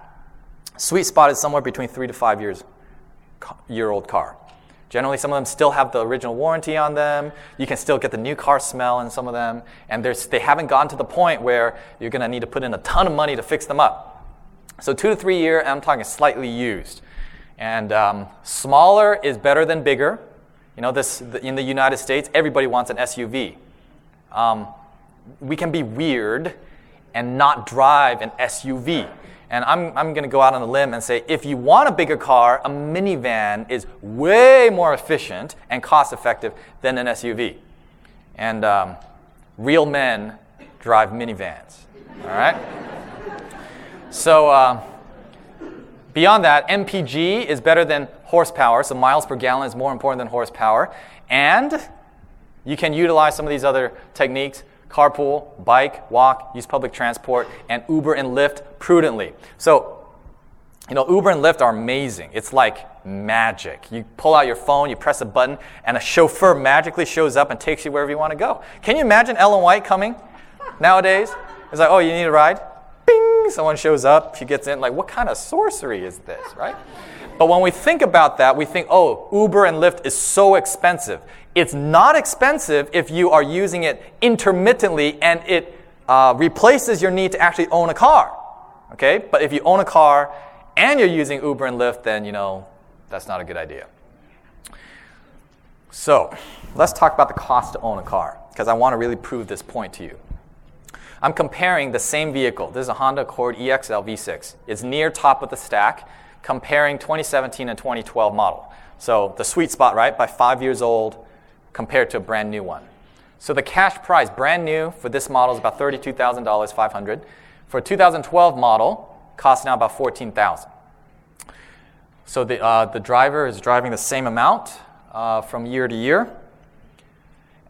Sweet spot is somewhere between three to five years year old car. Generally, some of them still have the original warranty on them. You can still get the new car smell in some of them. And they haven't gotten to the point where you're going to need to put in a ton of money to fix them up. So, two to three year, I'm talking slightly used. And um, smaller is better than bigger. You know, this, in the United States, everybody wants an SUV. Um, we can be weird and not drive an SUV. And I'm, I'm going to go out on a limb and say if you want a bigger car, a minivan is way more efficient and cost effective than an SUV. And um, real men drive minivans. All right? So, uh, beyond that, MPG is better than horsepower, so miles per gallon is more important than horsepower. And you can utilize some of these other techniques carpool, bike, walk, use public transport, and Uber and Lyft prudently. So, you know, Uber and Lyft are amazing. It's like magic. You pull out your phone, you press a button, and a chauffeur magically shows up and takes you wherever you want to go. Can you imagine Ellen White coming nowadays? It's like, oh, you need a ride? Bing! Someone shows up, she gets in. Like, what kind of sorcery is this, right? But when we think about that, we think, oh, Uber and Lyft is so expensive. It's not expensive if you are using it intermittently and it uh, replaces your need to actually own a car. Okay? But if you own a car and you're using Uber and Lyft, then, you know, that's not a good idea. So, let's talk about the cost to own a car, because I want to really prove this point to you. I'm comparing the same vehicle. This is a Honda Accord EXL V6. It's near top of the stack comparing 2017 and 2012 model. So the sweet spot, right? By five years old compared to a brand new one. So the cash price, brand new for this model is about $32,000, 500. For a 2012 model, costs now about 14,000. So the, uh, the driver is driving the same amount uh, from year to year.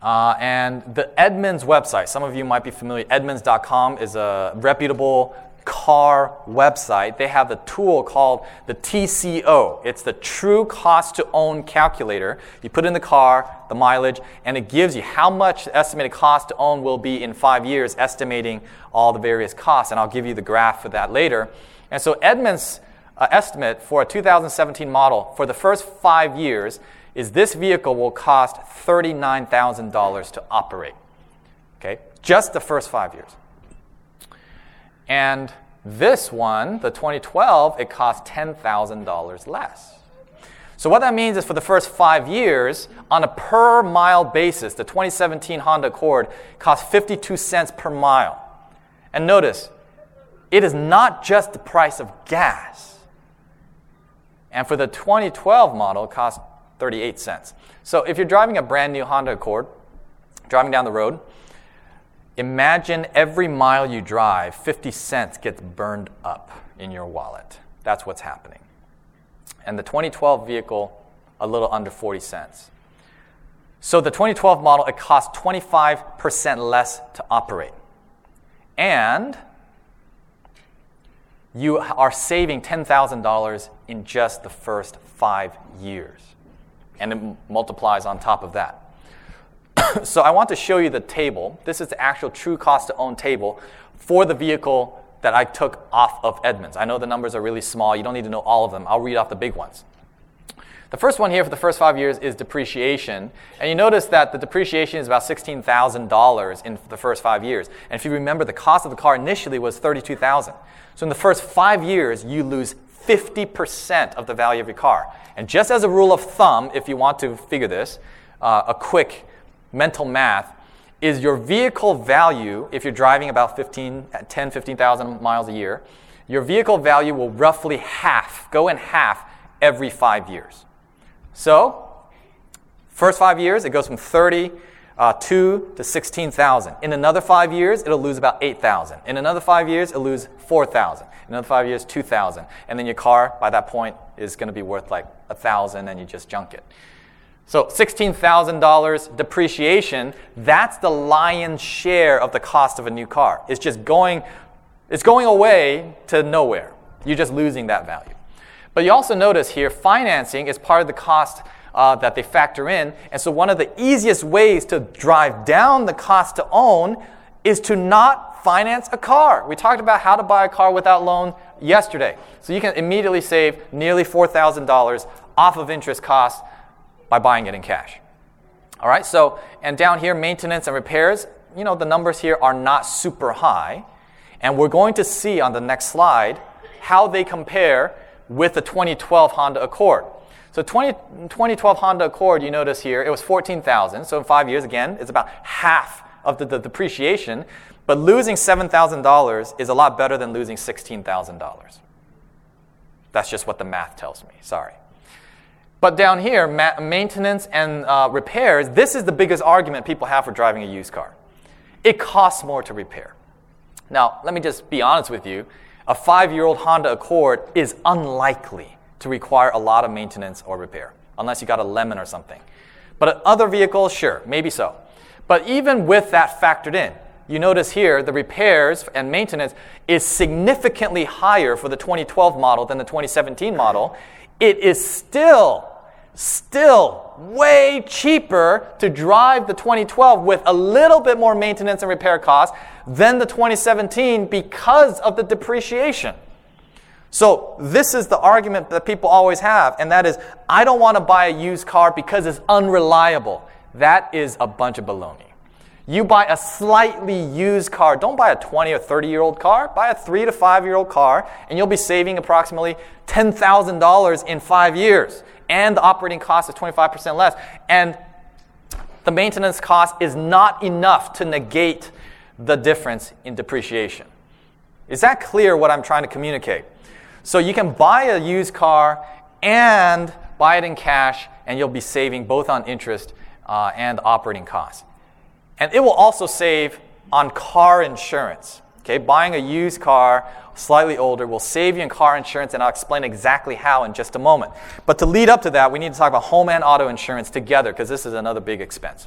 Uh, and the Edmunds website, some of you might be familiar, Edmunds.com is a reputable car website, they have a tool called the TCO. It's the true cost to own calculator. You put in the car, the mileage, and it gives you how much the estimated cost to own will be in five years, estimating all the various costs. And I'll give you the graph for that later. And so Edmunds' uh, estimate for a 2017 model for the first five years is this vehicle will cost $39,000 to operate. Okay? Just the first five years. And this one, the 2012, it costs $10,000 less. So what that means is for the first five years, on a per mile basis, the 2017 Honda Accord costs 52 cents per mile. And notice, it is not just the price of gas. And for the 2012 model, it costs 38 cents. So if you're driving a brand new Honda Accord, driving down the road, Imagine every mile you drive, 50 cents gets burned up in your wallet. That's what's happening. And the 2012 vehicle, a little under 40 cents. So the 2012 model, it costs 25% less to operate. And you are saving $10,000 in just the first five years. And it multiplies on top of that. so I want to show you the table. This is the actual true cost to own table for the vehicle that I took off of Edmunds. I know the numbers are really small. You don't need to know all of them. I'll read off the big ones. The first one here for the first five years is depreciation. And you notice that the depreciation is about $16,000 in the first five years. And if you remember, the cost of the car initially was 32,000. So in the first five years, you lose 50% of the value of your car. And just as a rule of thumb, if you want to figure this, uh, a quick mental math is your vehicle value, if you're driving about 15, 10, 15,000 miles a year, your vehicle value will roughly half, go in half every five years. So, first five years, it goes from 32 uh, 2 to 16,000. In another five years, it'll lose about 8,000. In another five years, it'll lose 4,000. In another five years, 2,000. And then your car, by that point, is going to be worth like 1,000 and you just junk it. So $16,000 depreciation, that's the lion's share of the cost of a new car. It's just going, it's going away to nowhere. You're just losing that value. But you also notice here, financing is part of the cost uh, that they factor in. And so one of the easiest ways to drive down the cost to own is to not finance a car. We talked about how to buy a car without loan yesterday. So you can immediately save nearly $4,000 off of interest costs by buying it in cash. All right, so, and down here, maintenance and repairs, you know, the numbers here are not super high. And we're going to see on the next slide how they compare with the 2012 Honda Accord. So 20, 2012 Honda Accord, you notice here, it was 14,000. So in five years, again, it's about half of the, the depreciation. But losing $7,000 is a lot better than losing $16,000. That's just what the math tells me. Sorry. But down here, ma- maintenance and uh, repairs, this is the biggest argument people have for driving a used car. It costs more to repair. Now, let me just be honest with you. A five year old Honda Accord is unlikely to require a lot of maintenance or repair, unless you got a lemon or something. But other vehicles, sure, maybe so. But even with that factored in, you notice here the repairs and maintenance is significantly higher for the 2012 model than the 2017 model. It is still, still way cheaper to drive the 2012 with a little bit more maintenance and repair costs than the 2017 because of the depreciation. So, this is the argument that people always have, and that is I don't want to buy a used car because it's unreliable. That is a bunch of baloney. You buy a slightly used car. Don't buy a 20 or 30 year old car. Buy a three to five year old car, and you'll be saving approximately $10,000 in five years. And the operating cost is 25% less. And the maintenance cost is not enough to negate the difference in depreciation. Is that clear what I'm trying to communicate? So you can buy a used car and buy it in cash, and you'll be saving both on interest uh, and operating costs. And it will also save on car insurance. Okay, buying a used car, slightly older, will save you in car insurance, and I'll explain exactly how in just a moment. But to lead up to that, we need to talk about home and auto insurance together because this is another big expense.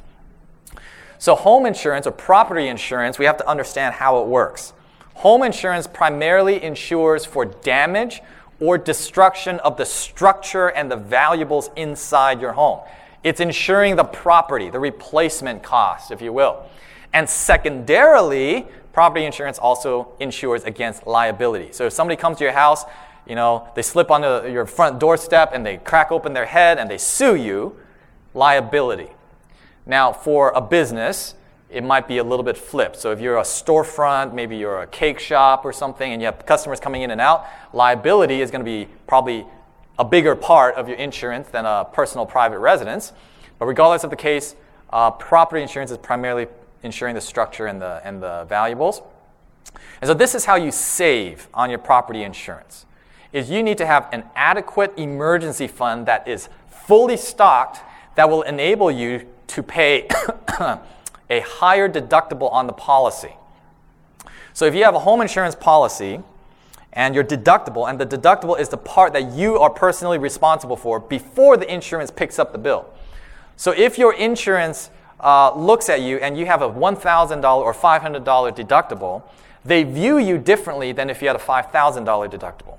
So, home insurance or property insurance, we have to understand how it works. Home insurance primarily insures for damage or destruction of the structure and the valuables inside your home. It's insuring the property, the replacement cost, if you will. And secondarily, property insurance also insures against liability. So if somebody comes to your house, you know, they slip onto your front doorstep and they crack open their head and they sue you, liability. Now, for a business, it might be a little bit flipped. So if you're a storefront, maybe you're a cake shop or something, and you have customers coming in and out, liability is going to be probably a bigger part of your insurance than a personal private residence. But regardless of the case, uh, property insurance is primarily insuring the structure and the, and the valuables. And so this is how you save on your property insurance. Is you need to have an adequate emergency fund that is fully stocked that will enable you to pay a higher deductible on the policy. So if you have a home insurance policy and your deductible, and the deductible is the part that you are personally responsible for before the insurance picks up the bill. So if your insurance uh, looks at you and you have a $1,000 or $500 deductible, they view you differently than if you had a $5,000 deductible.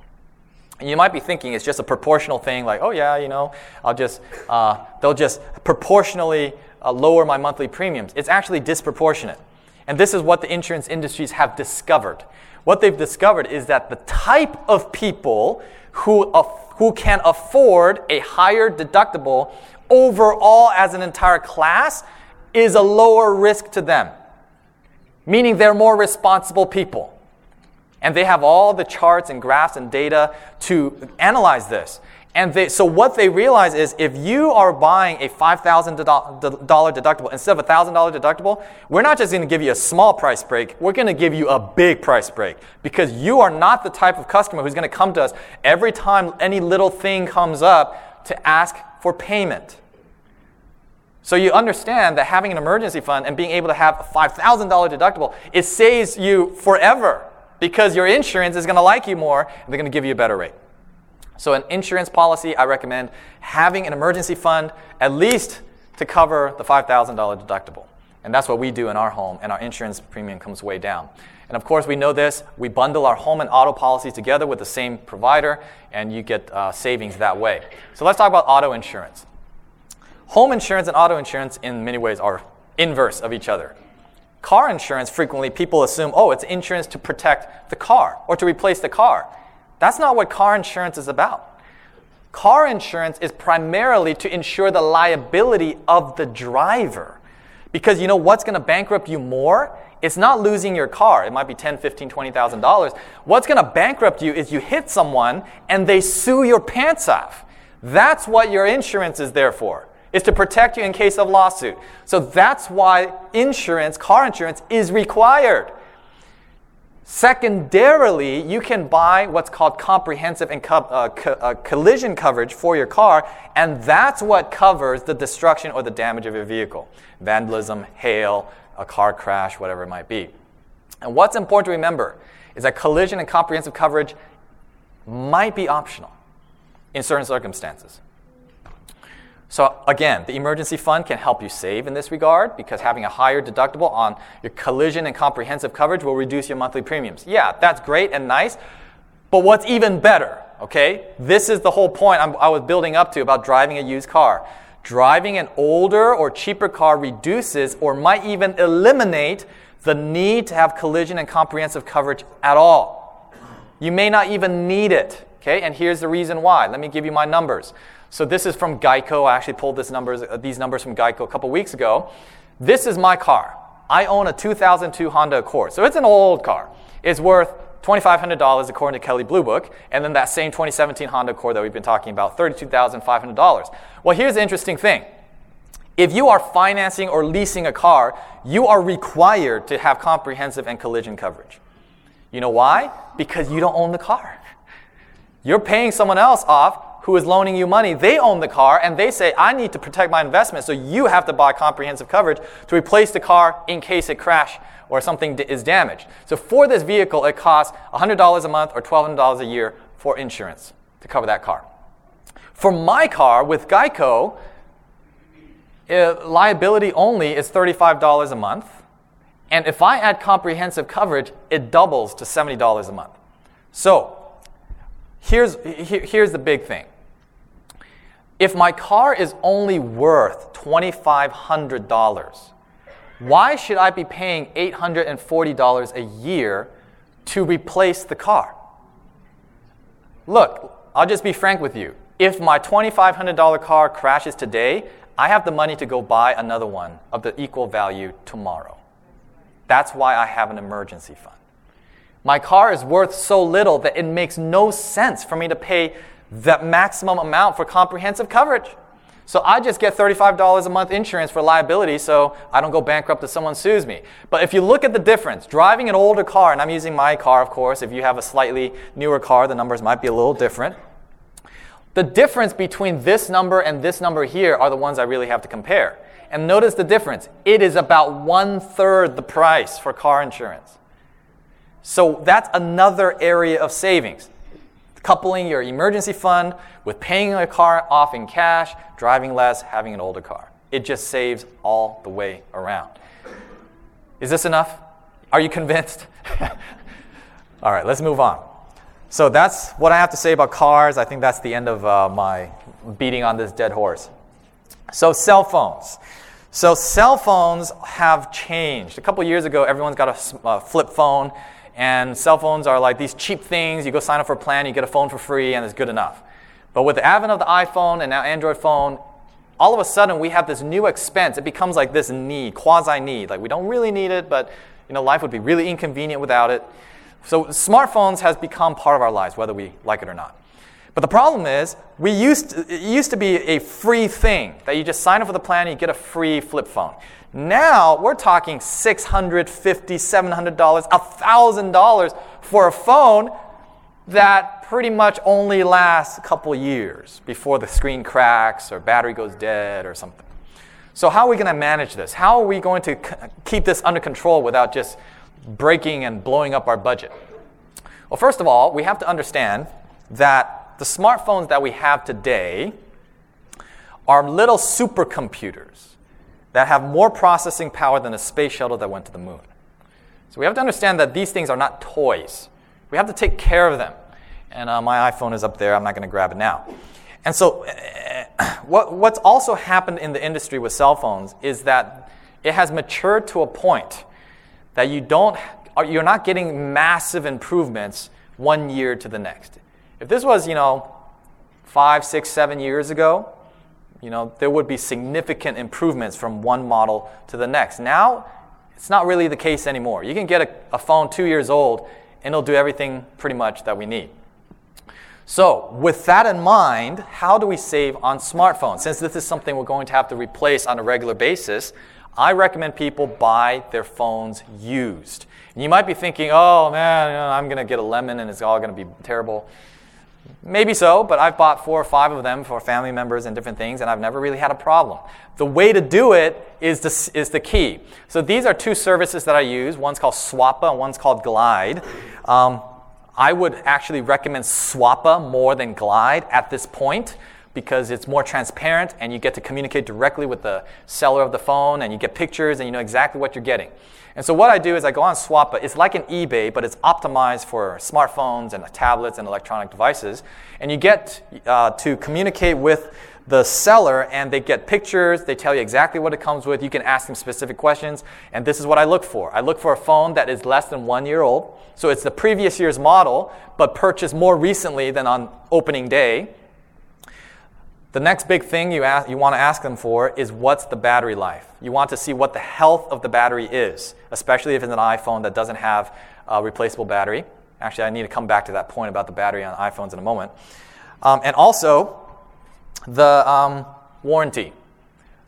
And you might be thinking it's just a proportional thing, like, oh yeah, you know, I'll just, uh, they'll just proportionally uh, lower my monthly premiums. It's actually disproportionate. And this is what the insurance industries have discovered. What they've discovered is that the type of people who, who can afford a higher deductible overall as an entire class is a lower risk to them, meaning they're more responsible people. And they have all the charts and graphs and data to analyze this. And they, so what they realize is if you are buying a $5,000 deductible instead of a $1,000 deductible, we're not just going to give you a small price break, we're going to give you a big price break because you are not the type of customer who's going to come to us every time any little thing comes up to ask for payment. So you understand that having an emergency fund and being able to have a $5,000 deductible, it saves you forever because your insurance is going to like you more and they're going to give you a better rate. So, an insurance policy, I recommend having an emergency fund at least to cover the $5,000 deductible. And that's what we do in our home, and our insurance premium comes way down. And of course, we know this. We bundle our home and auto policies together with the same provider, and you get uh, savings that way. So, let's talk about auto insurance. Home insurance and auto insurance, in many ways, are inverse of each other. Car insurance, frequently people assume, oh, it's insurance to protect the car or to replace the car. That's not what car insurance is about. Car insurance is primarily to insure the liability of the driver. Because you know what's going to bankrupt you more? It's not losing your car. It might be ten, fifteen, twenty thousand dollars. What's going to bankrupt you is you hit someone and they sue your pants off. That's what your insurance is there for. Is to protect you in case of lawsuit. So that's why insurance, car insurance, is required. Secondarily, you can buy what's called comprehensive and co- uh, co- uh, collision coverage for your car, and that's what covers the destruction or the damage of your vehicle vandalism, hail, a car crash, whatever it might be. And what's important to remember is that collision and comprehensive coverage might be optional in certain circumstances. So, again, the emergency fund can help you save in this regard because having a higher deductible on your collision and comprehensive coverage will reduce your monthly premiums. Yeah, that's great and nice, but what's even better, okay? This is the whole point I'm, i was building up to about driving a used car. Driving an older or cheaper car reduces or might even eliminate the need to have collision and comprehensive coverage at all. You may not even need it, okay? And here's the reason why. Let me give you my numbers. So this is from Geico. I actually pulled numbers, uh, these numbers from Geico a couple weeks ago. This is my car. I own a 2002 Honda Accord. So it's an old car. It's worth $2,500 according to Kelley Blue Book. And then that same 2017 Honda Accord that we've been talking about, $32,500. Well, here's the interesting thing. If you are financing or leasing a car, you are required to have comprehensive and collision coverage. You know why? Because you don't own the car. You're paying someone else off who is loaning you money, they own the car and they say, I need to protect my investment, so you have to buy comprehensive coverage to replace the car in case it crashes or something is damaged. So for this vehicle, it costs $100 a month or $1,200 a year for insurance to cover that car. For my car with Geico, uh, liability only is $35 a month. And if I add comprehensive coverage, it doubles to $70 a month. So here's, here's the big thing if my car is only worth $2,500, why should I be paying $840 a year to replace the car? Look, I'll just be frank with you. If my $2,500 car crashes today, I have the money to go buy another one of the equal value tomorrow. That's why I have an emergency fund. My car is worth so little that it makes no sense for me to pay the maximum amount for comprehensive coverage. So I just get $35 a month insurance for liability so I don't go bankrupt if someone sues me. But if you look at the difference, driving an older car, and I'm using my car, of course, if you have a slightly newer car, the numbers might be a little different. The difference between this number and this number here are the ones I really have to compare. And notice the difference. It is about one third the price for car insurance. So that's another area of savings coupling your emergency fund with paying a car off in cash, driving less, having an older car. It just saves all the way around. Is this enough? Are you convinced? all right, let's move on. So that's what I have to say about cars. I think that's the end of uh, my beating on this dead horse. So, cell phones. So, cell phones have changed. A couple years ago, everyone's got a uh, flip phone. And cell phones are like these cheap things. You go sign up for a plan, you get a phone for free, and it's good enough. But with the advent of the iPhone and now Android phone, all of a sudden we have this new expense. It becomes like this need, quasi need. Like we don't really need it, but you know, life would be really inconvenient without it. So smartphones has become part of our lives, whether we like it or not. But the problem is, we used to, it used to be a free thing that you just sign up for the plan and you get a free flip phone. Now we're talking $650, $700, $1,000 for a phone that pretty much only lasts a couple years before the screen cracks or battery goes dead or something. So, how are we going to manage this? How are we going to c- keep this under control without just breaking and blowing up our budget? Well, first of all, we have to understand that the smartphones that we have today are little supercomputers that have more processing power than a space shuttle that went to the moon. So we have to understand that these things are not toys. We have to take care of them. And uh, my iPhone is up there. I'm not going to grab it now. And so, uh, what, what's also happened in the industry with cell phones is that it has matured to a point that you don't, you're not getting massive improvements one year to the next. If this was, you know, five, six, seven years ago, you know, there would be significant improvements from one model to the next. Now, it's not really the case anymore. You can get a, a phone two years old and it'll do everything pretty much that we need. So, with that in mind, how do we save on smartphones? Since this is something we're going to have to replace on a regular basis, I recommend people buy their phones used. And you might be thinking, oh man, I'm going to get a lemon and it's all going to be terrible. Maybe so, but I've bought four or five of them for family members and different things, and I've never really had a problem. The way to do it is the, is the key. So these are two services that I use. One's called Swappa and one's called Glide. Um, I would actually recommend Swappa more than Glide at this point because it's more transparent and you get to communicate directly with the seller of the phone and you get pictures and you know exactly what you're getting. And so what I do is I go on Swappa. It's like an eBay, but it's optimized for smartphones and tablets and electronic devices. And you get uh, to communicate with the seller and they get pictures, they tell you exactly what it comes with. You can ask them specific questions. And this is what I look for. I look for a phone that is less than one year old. So it's the previous year's model, but purchased more recently than on opening day. The next big thing you, ask, you want to ask them for is what's the battery life? You want to see what the health of the battery is, especially if it's an iPhone that doesn't have a replaceable battery. Actually, I need to come back to that point about the battery on iPhones in a moment. Um, and also, the um, warranty.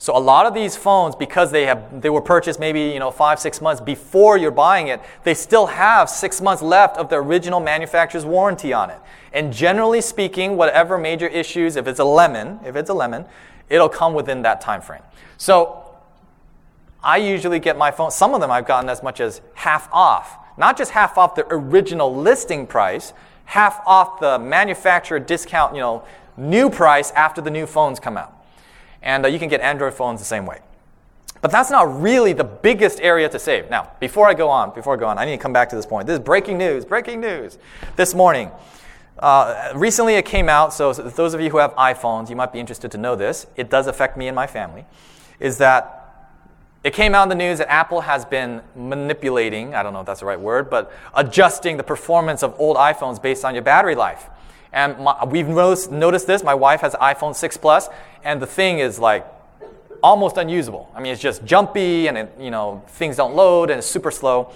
So a lot of these phones, because they have they were purchased maybe you know five six months before you're buying it, they still have six months left of the original manufacturer's warranty on it. And generally speaking, whatever major issues, if it's a lemon, if it's a lemon, it'll come within that time frame. So I usually get my phone. Some of them I've gotten as much as half off, not just half off the original listing price, half off the manufacturer discount, you know, new price after the new phones come out. And uh, you can get Android phones the same way. But that's not really the biggest area to save. Now, before I go on, before I go on, I need to come back to this point. This is breaking news, breaking news. This morning, uh, recently it came out, so those of you who have iPhones, you might be interested to know this. It does affect me and my family. Is that it came out in the news that Apple has been manipulating, I don't know if that's the right word, but adjusting the performance of old iPhones based on your battery life. And my, we've noticed, noticed this. My wife has an iPhone 6 Plus, and the thing is like almost unusable. I mean, it's just jumpy, and it, you know things don't load, and it's super slow.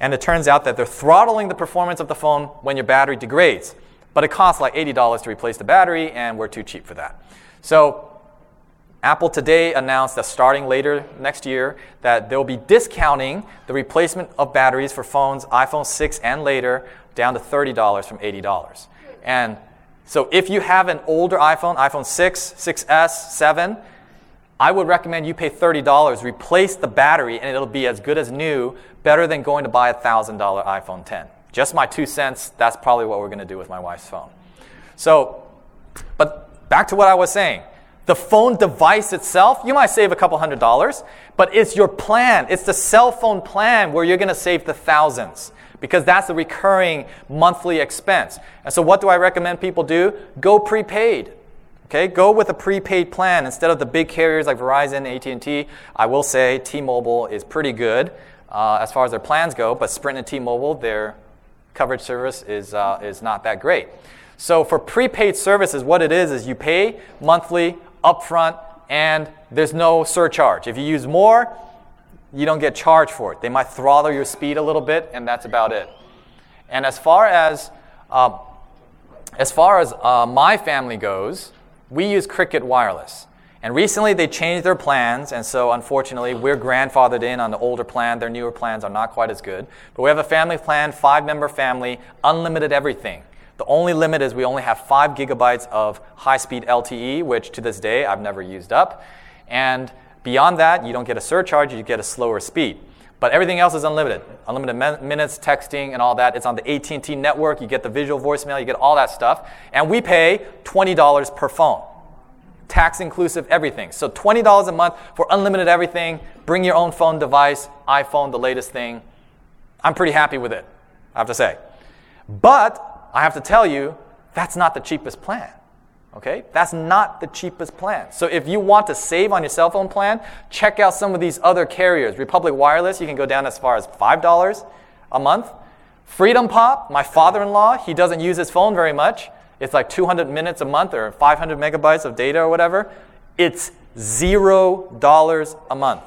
And it turns out that they're throttling the performance of the phone when your battery degrades. But it costs like $80 to replace the battery, and we're too cheap for that. So Apple today announced that starting later next year that they'll be discounting the replacement of batteries for phones iPhone 6 and later down to $30 from $80. And so if you have an older iPhone, iPhone 6, 6S, 7, I would recommend you pay $30, replace the battery, and it'll be as good as new, better than going to buy a $1,000 iPhone 10. Just my two cents, that's probably what we're going to do with my wife's phone. So, but back to what I was saying. The phone device itself, you might save a couple hundred dollars, but it's your plan. It's the cell phone plan where you're going to save the thousands because that's the recurring monthly expense. And so, what do I recommend people do? Go prepaid. Okay, go with a prepaid plan instead of the big carriers like Verizon, AT&T. I will say T-Mobile is pretty good uh, as far as their plans go, but Sprint and T-Mobile, their coverage service is, uh, is not that great. So for prepaid services, what it is is you pay monthly, upfront, and there's no surcharge. If you use more, you don't get charged for it. They might throttle your speed a little bit, and that's about it. And as far as uh, as far as uh, my family goes, we use Cricket Wireless. And recently they changed their plans, and so unfortunately we're grandfathered in on the older plan. Their newer plans are not quite as good. But we have a family plan, five member family, unlimited everything. The only limit is we only have five gigabytes of high speed LTE, which to this day I've never used up. And Beyond that, you don't get a surcharge, you get a slower speed. But everything else is unlimited. Unlimited minutes, texting, and all that. It's on the AT&T network. You get the visual voicemail, you get all that stuff. And we pay $20 per phone. Tax inclusive, everything. So $20 a month for unlimited everything. Bring your own phone device, iPhone, the latest thing. I'm pretty happy with it, I have to say. But I have to tell you, that's not the cheapest plan. Okay? That's not the cheapest plan. So if you want to save on your cell phone plan, check out some of these other carriers. Republic Wireless, you can go down as far as $5 a month. Freedom Pop, my father in law, he doesn't use his phone very much. it's like 200 minutes a month or 500 megabytes of data or whatever. It's zero dollars a month.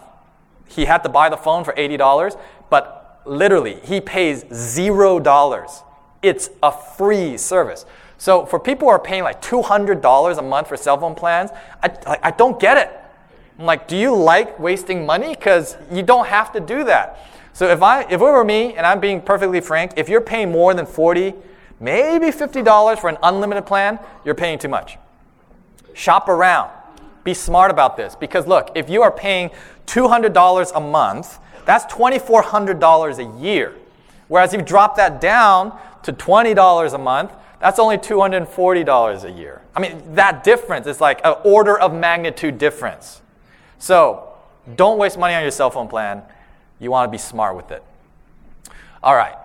He had to buy the phone for $80, but literally, he pays zero dollars. It's a free service. So for people who are paying like $200 a month for cell phone plans, I, like, I don't get it. I'm like, do you like wasting money? Because you don't have to do that. So if I if it were me, and I'm being perfectly frank, if you're paying more than 40, maybe $50 for an unlimited plan, you're paying too much. Shop around. Be smart about this. Because look, if you are paying $200 a month, that's $2,400 a year. Whereas if you drop that down to $20 a month, that's only $240 a year. I mean, that difference is like an order of magnitude difference. So don't waste money on your cell phone plan. You want to be smart with it. All right.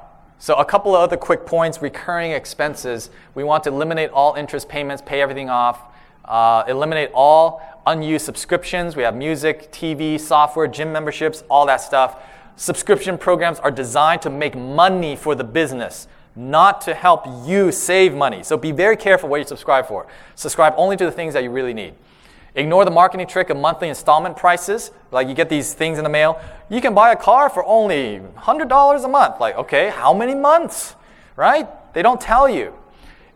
So a couple of other quick points. Recurring expenses. We want to eliminate all interest payments, pay everything off. Uh, eliminate all unused subscriptions. We have music, TV, software, gym memberships, all that stuff. Subscription programs are designed to make money for the business, not to help you save money. So be very careful what you subscribe for. Subscribe only to the things that you really need. Ignore the marketing trick of monthly installment prices. Like you get these things in the mail. You can buy a car for only $100 a month. Like, okay, how many months? Right? They don't tell you.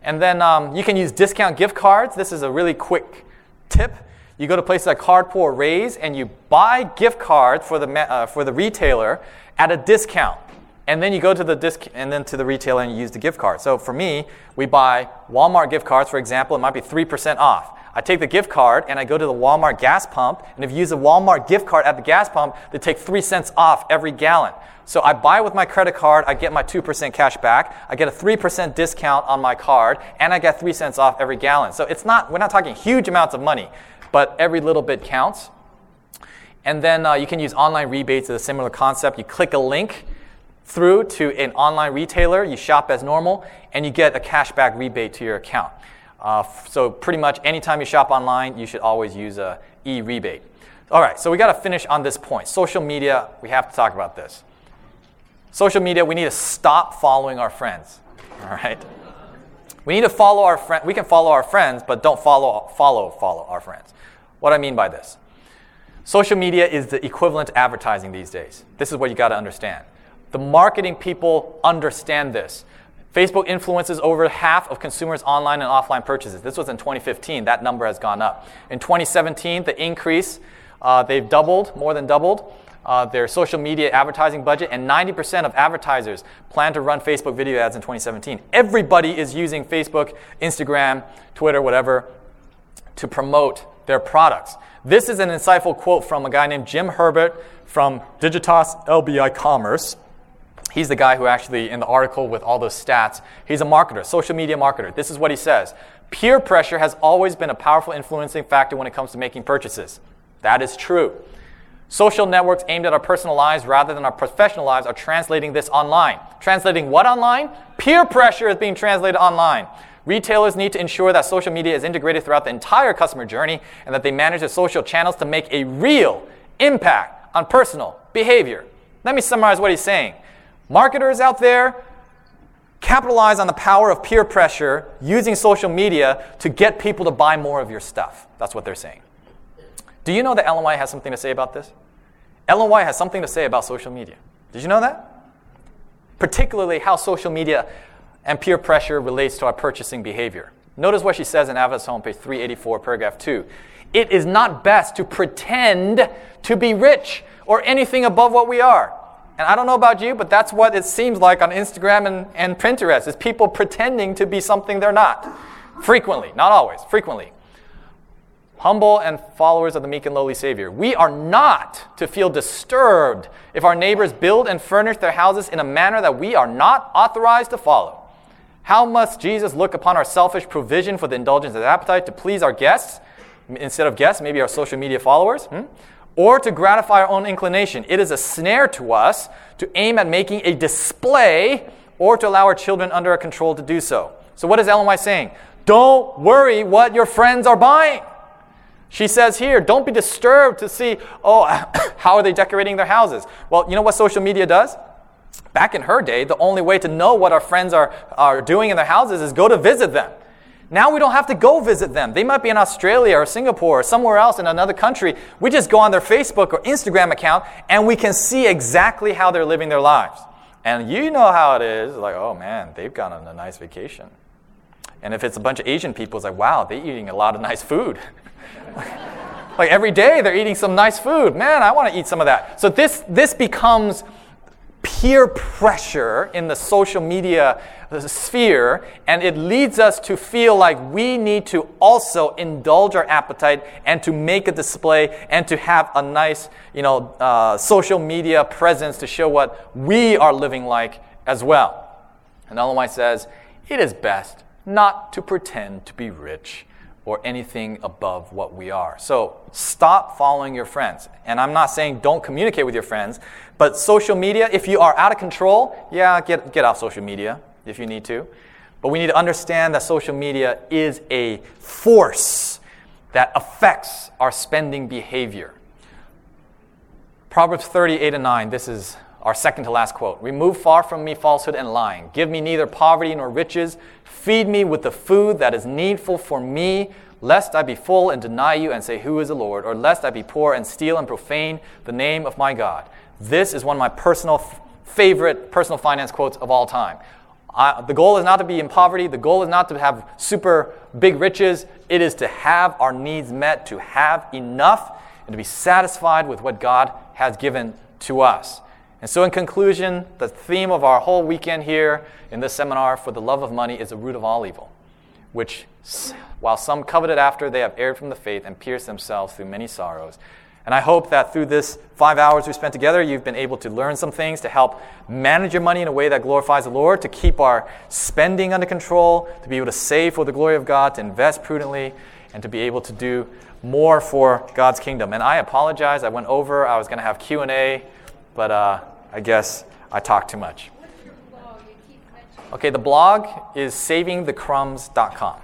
And then um, you can use discount gift cards. This is a really quick tip. You go to places like Cardpool or Raise and you buy gift cards for the, uh, for the retailer at a discount. And then you go to the disc and then to the retailer and you use the gift card. So for me, we buy Walmart gift cards, for example, it might be 3% off. I take the gift card and I go to the Walmart gas pump, and if you use a Walmart gift card at the gas pump, they take three cents off every gallon. So I buy with my credit card, I get my 2% cash back, I get a 3% discount on my card, and I get 3 cents off every gallon. So it's not, we're not talking huge amounts of money, but every little bit counts. And then uh, you can use online rebates as a similar concept. You click a link through to an online retailer, you shop as normal, and you get a cashback rebate to your account. Uh, so pretty much anytime you shop online, you should always use a e-rebate. All right, so we got to finish on this point. Social media, we have to talk about this. Social media, we need to stop following our friends. All right. We need to follow our friends. We can follow our friends, but don't follow, follow, follow our friends. What I mean by this. Social media is the equivalent to advertising these days. This is what you got to understand. The marketing people understand this. Facebook influences over half of consumers' online and offline purchases. This was in 2015. That number has gone up. In 2017, the increase, uh, they've doubled, more than doubled. Uh, their social media advertising budget, and 90% of advertisers plan to run Facebook video ads in 2017. Everybody is using Facebook, Instagram, Twitter, whatever, to promote their products. This is an insightful quote from a guy named Jim Herbert from Digitas LBI Commerce. He's the guy who actually, in the article with all those stats, he's a marketer, social media marketer. This is what he says Peer pressure has always been a powerful influencing factor when it comes to making purchases. That is true. Social networks aimed at our personal lives rather than our professional lives are translating this online. Translating what online? Peer pressure is being translated online. Retailers need to ensure that social media is integrated throughout the entire customer journey and that they manage the social channels to make a real impact on personal behavior. Let me summarize what he's saying. Marketers out there capitalize on the power of peer pressure using social media to get people to buy more of your stuff. That's what they're saying. Do you know that Ellen White has something to say about this? Ellen White has something to say about social media. Did you know that? Particularly how social media and peer pressure relates to our purchasing behavior. Notice what she says in Adventist Home, page 384, paragraph 2. It is not best to pretend to be rich or anything above what we are. And I don't know about you, but that's what it seems like on Instagram and, and Pinterest, is people pretending to be something they're not. Frequently, not always, frequently. Humble and followers of the meek and lowly Savior. We are not to feel disturbed if our neighbors build and furnish their houses in a manner that we are not authorized to follow. How must Jesus look upon our selfish provision for the indulgence of appetite to please our guests, instead of guests, maybe our social media followers? Hmm? Or to gratify our own inclination. It is a snare to us to aim at making a display or to allow our children under our control to do so. So, what is Ellen White saying? Don't worry what your friends are buying. She says here, don't be disturbed to see, oh, how are they decorating their houses? Well, you know what social media does? Back in her day, the only way to know what our friends are, are doing in their houses is go to visit them. Now we don't have to go visit them. They might be in Australia or Singapore or somewhere else in another country. We just go on their Facebook or Instagram account and we can see exactly how they're living their lives. And you know how it is. Like, oh man, they've gone on a nice vacation. And if it's a bunch of Asian people, it's like, wow, they're eating a lot of nice food. like every day they're eating some nice food. Man, I want to eat some of that. So this, this becomes peer pressure in the social media sphere, and it leads us to feel like we need to also indulge our appetite and to make a display and to have a nice, you know, uh, social media presence to show what we are living like as well. And Ellen White says, it is best not to pretend to be rich or anything above what we are. So stop following your friends. And I'm not saying don't communicate with your friends, but social media, if you are out of control, yeah, get, get off social media if you need to. But we need to understand that social media is a force that affects our spending behavior. Proverbs 38 and 9, this is our second to last quote. Remove far from me falsehood and lying. Give me neither poverty nor riches. Feed me with the food that is needful for me, lest I be full and deny you and say, Who is the Lord? Or lest I be poor and steal and profane the name of my God. This is one of my personal f- favorite personal finance quotes of all time. Uh, the goal is not to be in poverty. The goal is not to have super big riches. It is to have our needs met, to have enough, and to be satisfied with what God has given to us. And so, in conclusion, the theme of our whole weekend here in this seminar, For the Love of Money, is the root of all evil, which, while some coveted after, they have erred from the faith and pierced themselves through many sorrows. And I hope that through this five hours we spent together, you've been able to learn some things to help manage your money in a way that glorifies the Lord, to keep our spending under control, to be able to save for the glory of God, to invest prudently, and to be able to do more for God's kingdom. And I apologize. I went over. I was going to have Q&A, but uh, I guess I talk too much. Okay, the blog is savingthecrumbs.com.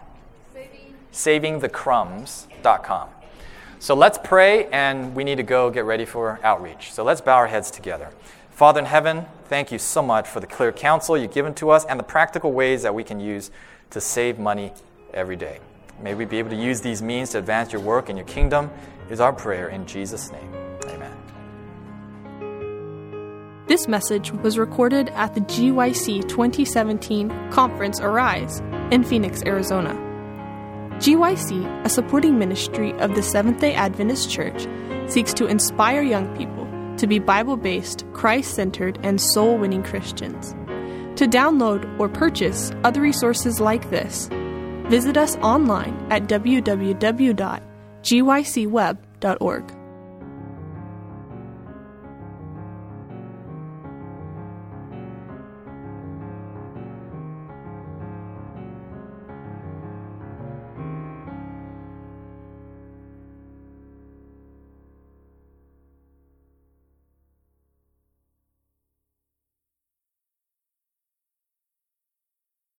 Savingthecrumbs.com. So let's pray, and we need to go get ready for outreach. So let's bow our heads together. Father in heaven, thank you so much for the clear counsel you've given to us and the practical ways that we can use to save money every day. May we be able to use these means to advance your work and your kingdom, is our prayer in Jesus' name. This message was recorded at the GYC 2017 Conference Arise in Phoenix, Arizona. GYC, a supporting ministry of the Seventh day Adventist Church, seeks to inspire young people to be Bible based, Christ centered, and soul winning Christians. To download or purchase other resources like this, visit us online at www.gycweb.org.